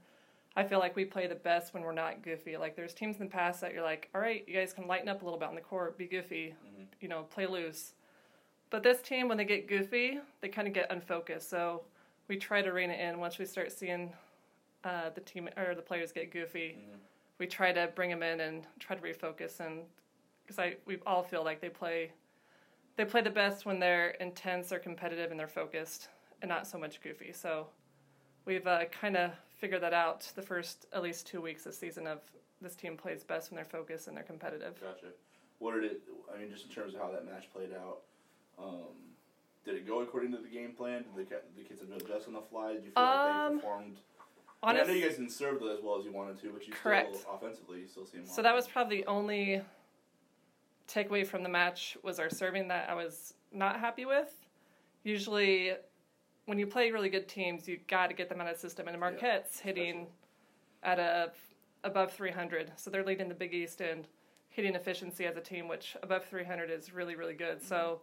I feel like we play the best when we're not goofy. Like there's teams in the past that you're like, all right, you guys can lighten up a little bit on the court, be goofy, you know, play loose. But this team, when they get goofy, they kind of get unfocused. So we try to rein it in. Once we start seeing uh, the team or the players get goofy, we try to bring them in and try to refocus. And because I we all feel like they play they play the best when they're intense, they're competitive, and they're focused, and not so much goofy. So we've uh, kind of figured that out the first at least two weeks this season of this team plays best when they're focused and they're competitive. Gotcha. What did it? I mean, just in terms of how that match played out, um, did it go according to the game plan? Did the, ki- the kids adjust on the fly? Did you feel like Um, they performed? I, mean, I know you guys didn't serve as well as you wanted to, but you Correct. still offensively you still seem. so that was probably the only takeaway from the match was our serving that I was not happy with. Usually, when you play really good teams, you got to get them out of the system. And Marquette's hitting at a above 300, so they're leading the Big East and hitting efficiency as a team, which above 300 is really really good. So mm-hmm.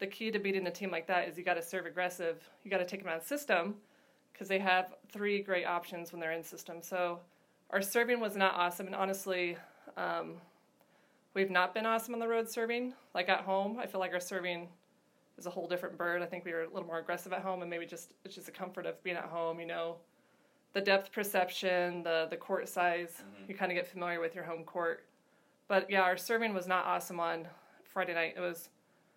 the key to beating a team like that is you got to serve aggressive. You got to take them out of the system because they have three great options when they're in system. So our serving was not awesome, and honestly. Um, We've not been awesome on the road serving. Like at home, I feel like our serving is a whole different bird. I think we were a little more aggressive at home, and maybe just it's just a comfort of being at home. You know, the depth perception, the the court size. You kind of get familiar with your home court. But yeah, our serving was not awesome on Friday night. It was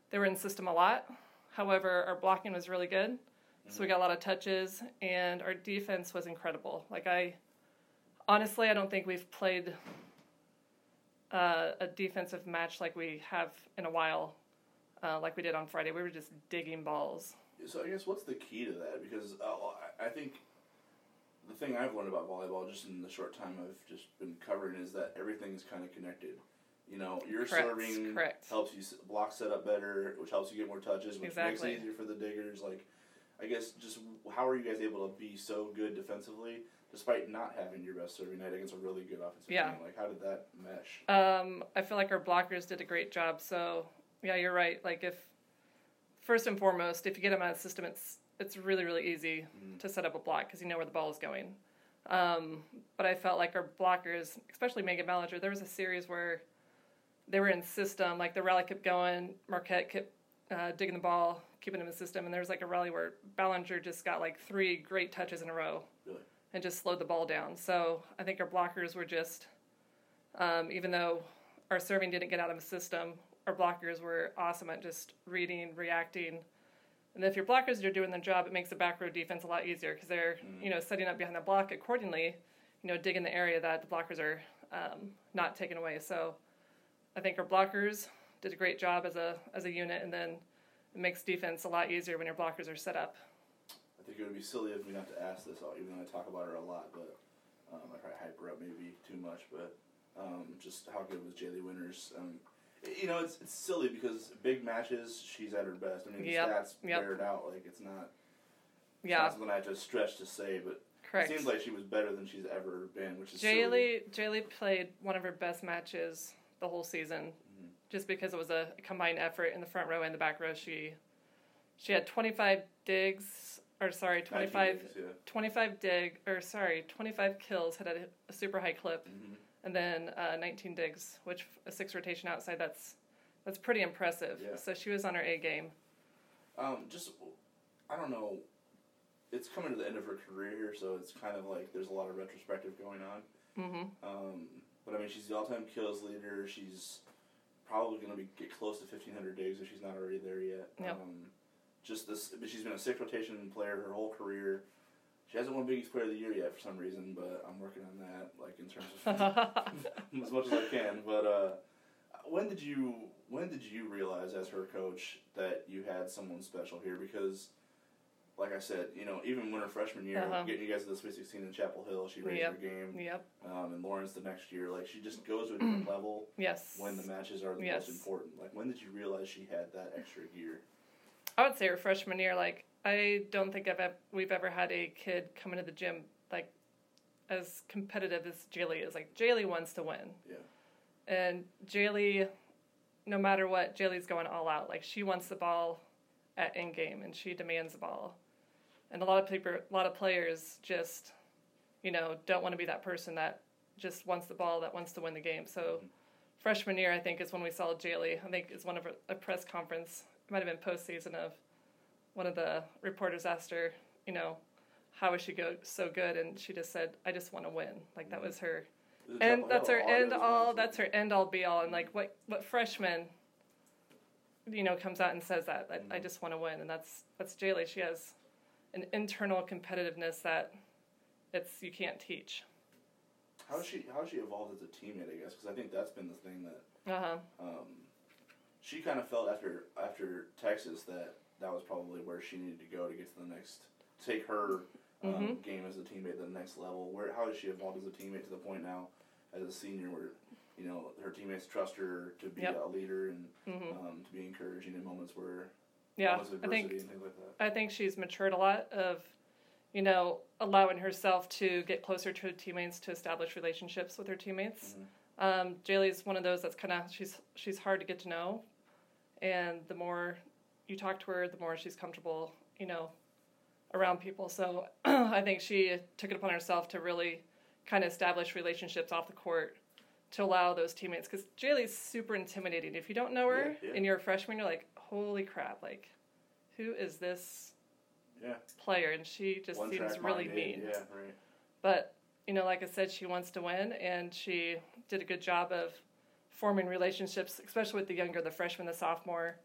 they were in system a lot. However, our blocking was really good, so we got a lot of touches, and our defense was incredible. Like I, honestly, I don't think we've played uh, a defensive match like we have in a while, uh, like we did on Friday. We were just digging balls. So I guess what's the key to that? Because uh, I- I think the thing I've learned about volleyball, just in the short time I've just been covering, is that everything is kind of connected. You know, your Correct, serving correct. helps you block set up better, which helps you get more touches, which Exactly. makes it easier for the diggers. Like, I guess just how are you guys able to be so good defensively despite not having your best serving night against a really good offensive Yeah. team? Like, how did that mesh? Um, I feel like our blockers did a great job. So yeah, you're right. Like if first and foremost, if you get them out of the system, it's it's really really easy to set up a block because you know where the ball is going. Um, but I felt like our blockers, especially Megan Ballinger, there was a series where they were in system, like the rally kept going, Marquette kept uh, digging the ball, keeping him in the system, and there was like a rally where Ballinger just got like three great touches in a row Really? and just slowed the ball down. So I think our blockers were just, um, even though our serving didn't get out of the system, our blockers were awesome at just reading, reacting. And if your blockers are doing their job, it makes the back row defense a lot easier because they're, you know, setting up behind the block accordingly, you know, digging the area that the blockers are um, not taking away. So I think our blockers did a great job as a as a unit, and then it makes defense a lot easier when your blockers are set up. I think it would be silly of me not to ask this, even though I talk about her a lot, but um, I probably hype her up maybe too much. But um, just how good was Jaali Winters? Um, you know, it's, it's silly because big matches, she's at her best. I mean, the Yep, stats yep. bear it out. Like it's not, it's Yeah, not something I have to stretch to say, but correct. it seems like she was better than she's ever been, which is Jaali Jaali played one of her best matches the whole season. Just because it was a combined effort in the front row and the back row. She she had 25 digs, or sorry, silly. 25, 19 days, 25 dig, or sorry, 25 kills, had a, a super high clip, Mhm. and then uh, 19 digs, which a six rotation outside. That's that's pretty impressive. Yeah. So she was on her A game. Um, just I don't know. It's coming to the end of her career here, so it's kind of like there's a lot of retrospective going on. hmm Um, but I mean, she's the all-time kills leader. She's probably going to be get close to fifteen hundred digs if she's not already there yet. Yep. Um, just this, but she's been a six rotation player her whole career. She hasn't won Big East Player of the Year yet for some reason, but I'm working on that, like in terms of as much as I can. But uh, when did you when did you realize as her coach that you had someone special here? Because, like I said, you know, even when her freshman year, Uh-huh. getting you guys to the Sweet Sixteen in Chapel Hill, she raised Yep. her game. Yep. Um, and Lawrence the next year, like she just goes to a different level Yes. when the matches are the Yes. most important. Like when did you realize she had that extra gear? I would say her freshman year, like I don't think I've we've ever had a kid come into the gym like as competitive as Jaali is. Like Jaali wants to win, Yeah. and Jaali, no matter what, Jaali's going all out. Like she wants the ball at in game, and she demands the ball. And a lot of people, a lot of players, just you know, don't want to be that person that just wants the ball, that wants to win the game. So. Freshman year, I think, is when we saw Jaali. I think is one of a, press conference. It might have been postseason of one of the reporters asked her, you know, how is she go so good, and she just said, "I just want to win." Like that was her, and that's her end all. That's her end all be all. And like what what freshman, you know, comes out and says that I, I just want to win, and that's that's Jaali. She has an internal competitiveness that it's you can't teach. How has she how she evolved as a teammate? I guess because I think that's been the thing that Uh huh. um, she kind of felt after after Texas that that was probably where she needed to go to get to the next take her um, Mhm. game as a teammate to the next level. Where how has she evolved as a teammate to the point now as a senior where you know her teammates trust her to be Yep. a leader and Mhm. um, to be encouraging in moments where Yeah, I think adversity and things like. I think she's matured a lot of, you know, allowing herself to get closer to her teammates to establish relationships with her teammates. Um, Jaali's one of those that's kind of she's she's hard to get to know, and the more you talk to her, the more she's comfortable, you know, around people. So I think she took it upon herself to really kind of establish relationships off the court to allow those teammates because Jaali's super intimidating. If you don't know her Yeah, yeah. and you're a freshman, you're like, holy crap, like, who is this Yeah, player? And she just One seems really mean. Yeah, right. But, you know, like I said, she wants to win, and she did a good job of forming relationships, especially with the younger, the freshman, the sophomore,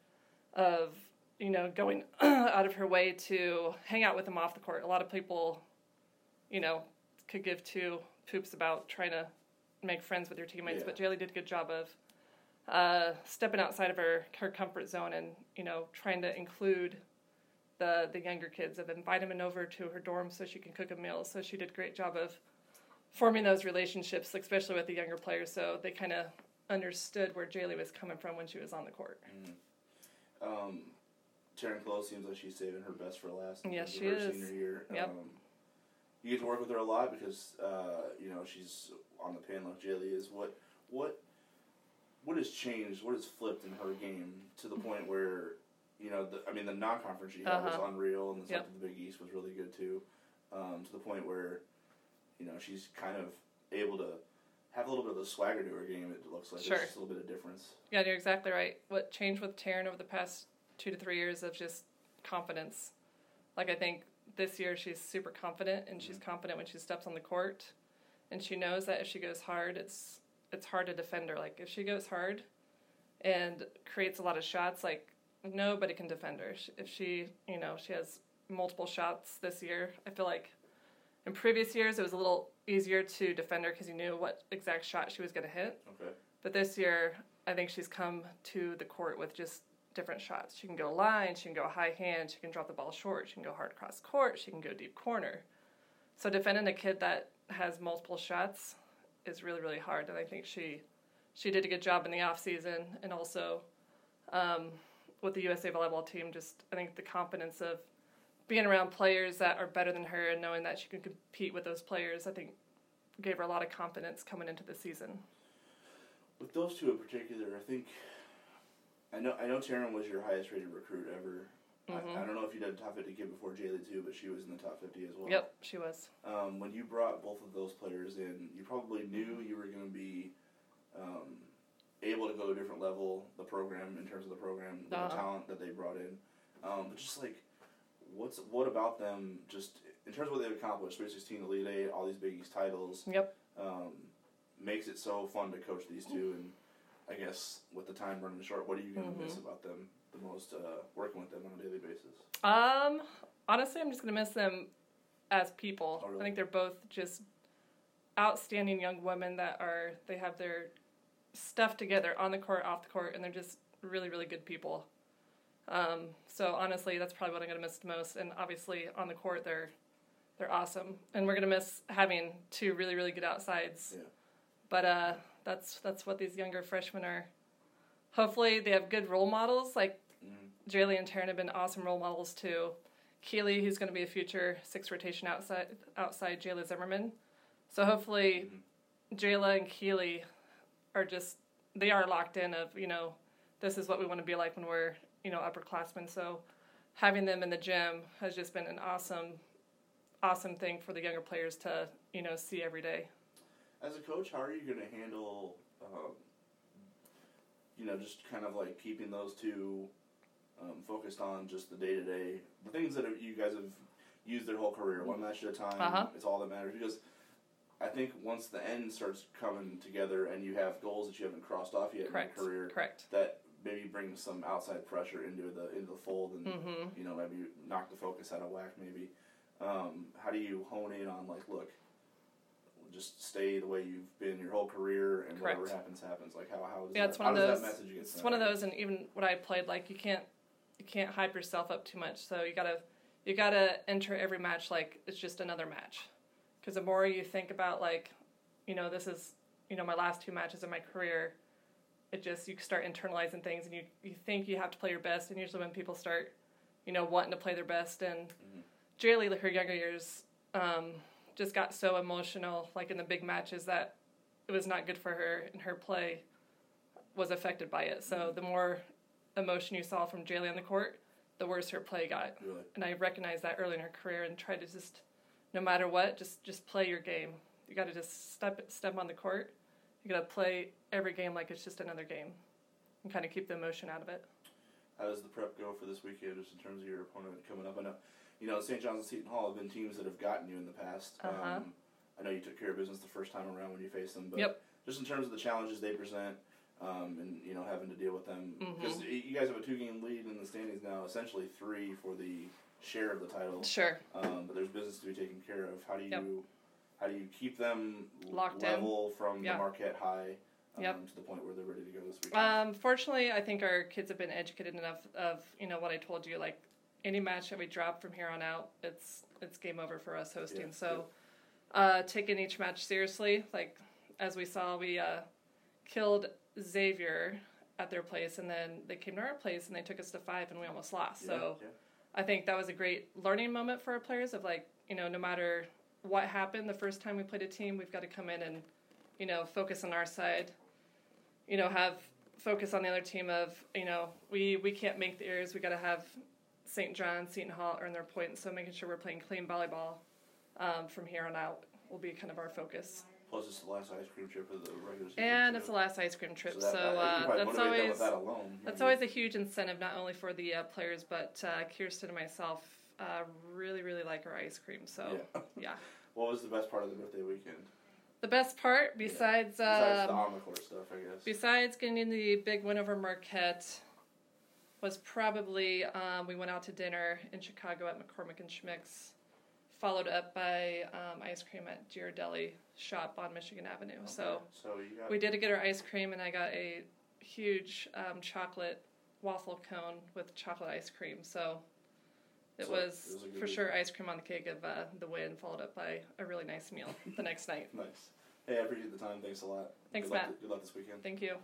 of, you know, going out of her way to hang out with them off the court. A lot of people, you know, could give two poops about trying to make friends with your teammates, Yeah. but Jaali did a good job of uh, stepping outside of her, her comfort zone and, you know, trying to include the the younger kids of inviting them over to her dorm so she can cook a meal. So she did a great job of forming those relationships, especially with the younger players. So they kind of understood where Jaali was coming from when she was on the court. Um, Taryn Kloth seems like she's saving her best for last. Yes, she her is. Senior year. Yep. Um, you get to work with her a lot because uh, you know she's on the panel Jaali is. What what what has changed? What has flipped in her game to the point where you know the, I mean the non-conference she had Uh-huh. was unreal, and the Yep. stuff with the Big East was really good too. Um, to the point where you know she's kind of able to have a little bit of a swagger to her game. It looks like Sure. there's just a little bit of difference. Yeah, you're exactly right. What changed with Taryn over the past two to three years of just confidence. Like I think this year she's super confident and she's confident when she steps on the court, and she knows that if she goes hard, it's it's hard to defend her. Like if she goes hard, and creates a lot of shots, like nobody can defend her. If she, you know, she has multiple shots this year. I feel like in previous years it was a little easier to defend her because you knew what exact shot she was going to hit. Okay. But this year, I think she's come to the court with just different shots. She can go line, she can go high hand, she can drop the ball short, she can go hard across court, she can go deep corner. So defending a kid that has multiple shots is really really hard, and I think she she did a good job in the off season and also um, with the USA volleyball team. Just I think the confidence of being around players that are better than her and knowing that she can compete with those players, I think gave her a lot of confidence coming into the season. With those two in particular, I think I know I know Taryn was your highest rated recruit ever. Mhm. I, I don't know if you did a top fifty kid before Jaali too, but she was in the top fifty as well. Yep, she was. Um, when you brought both of those players in, you probably knew you were going to be um, able to go to a different level. The program, in terms of the program, the Uh-huh. talent that they brought in, um, but just like what's what about them? Just in terms of what they've accomplished, Sweet Sixteen, Elite Eight, all these Big East titles Yep. um, makes it so fun to coach these two. And I guess with the time running short, what are you going to miss about them the most? Uh, working with them on a daily basis. Um, honestly, I'm just gonna miss them as people. Oh, really? I think they're both just outstanding young women that are they have their stuff together on the court, off the court, and they're just really, really good people. Um, so honestly, that's probably what I'm gonna miss the most. And obviously, on the court, they're they're awesome, and we're gonna miss having two really, really good outsides. Yeah. But uh, that's that's what these younger freshmen are. Hopefully, they have good role models. Like Jaali and Taryn have been awesome role models too. Keely, who's going to be a future six rotation outside outside Jayla Zimmerman. So hopefully, Jayla and Keely are just they are locked in of you know this is what we want to be like when we're you know upperclassmen. So having them in the gym has just been an awesome, awesome thing for the younger players to you know see every day. As a coach, how are you going to handle, um, you know, just kind of like keeping those two um, focused on just the day to day, the things that you guys have used their whole career, one match at a time. Uh-huh. It's all that matters because I think once the end starts coming together and you have goals that you haven't crossed off yet Correct. in your career, Correct. that maybe brings some outside pressure into the into the fold and Mm-hmm. you know maybe knock the focus out of whack. Maybe um, how do you hone in on like look, just stay the way you've been your whole career and whatever happens happens. Like how how does Yeah, that, it's one how of does those. that message It's one of those, and even what I played, like you can't you can't hype yourself up too much. So you gotta you gotta enter every match like it's just another match, because the more you think about like, you know, this is you know my last two matches in my career, it just you start internalizing things, and you you think you have to play your best, and usually when people start, you know, wanting to play their best, and Jaali, like her younger years, um, just got so emotional, like in the big matches, that it was not good for her, and her play was affected by it. So the more emotion you saw from Jaali on the court, the worse her play got. Really? And I recognized that early in her career and tried to just, no matter what, just just play your game. You got to just step step on the court. You got to play every game like it's just another game, and kind of keep the emotion out of it. How does the prep go for this weekend, just in terms of your opponent coming up? I know, you know, St. John's and Seton Hall have been teams that have gotten you in the past. Uh-huh. Um, I know you took care of business the first time around when you faced them, but Yep. just in terms of the challenges they present, um, and you know having to deal with them, Mm-hmm. because you guys have a two-game lead in the standings now, essentially three for the share of the title. Sure. Um, but there's business to be taken care of. How do you Yep. how do you keep them Locked in. level from Yeah. the Marquette high um, Yep. to the point where they're ready to go this weekend? Um, fortunately, I think our kids have been educated enough of you know what I told you. Like any match that we drop from here on out, it's it's game over for us hosting. Yeah, so, uh, taking each match seriously. Like as we saw, we uh, killed Xavier at their place, and then they came to our place and they took us to five, and we almost lost. So. yeah. I think that was a great learning moment for our players of like, you know, no matter what happened the first time we played a team, we've got to come in and, you know, focus on our side. You know, have focus on the other team of, you know, we we can't make the errors. We got to have St. John, Seton Hall earn their points. So making sure we're playing clean volleyball um, from here on out will be kind of our focus. Plus, it's the last ice cream trip of the regular season. And it's the last ice cream trip, so, that- you uh, that's always that alone. That's always a huge incentive, not only for the uh, players, but uh, Kirsten and myself uh, really, really like our ice cream. So, Yeah. yeah. What was the best part of the birthday weekend? The best part, besides Besides the um, the court stuff, I guess. besides getting in the big win over Marquette, was probably um, we went out to dinner in Chicago at McCormick and Schmick's, followed up by um, ice cream at Ghirardelli shop on Michigan Avenue. So Okay, so got we did get our ice cream, and I got a huge um, chocolate waffle cone with chocolate ice cream. So it So was, it was for sure ice cream on the cake of uh, the win, followed up by a really nice meal the next night. nice. Hey, I appreciate the time. Thanks a lot. Thanks, good luck Matt. Good luck this weekend. Thank you.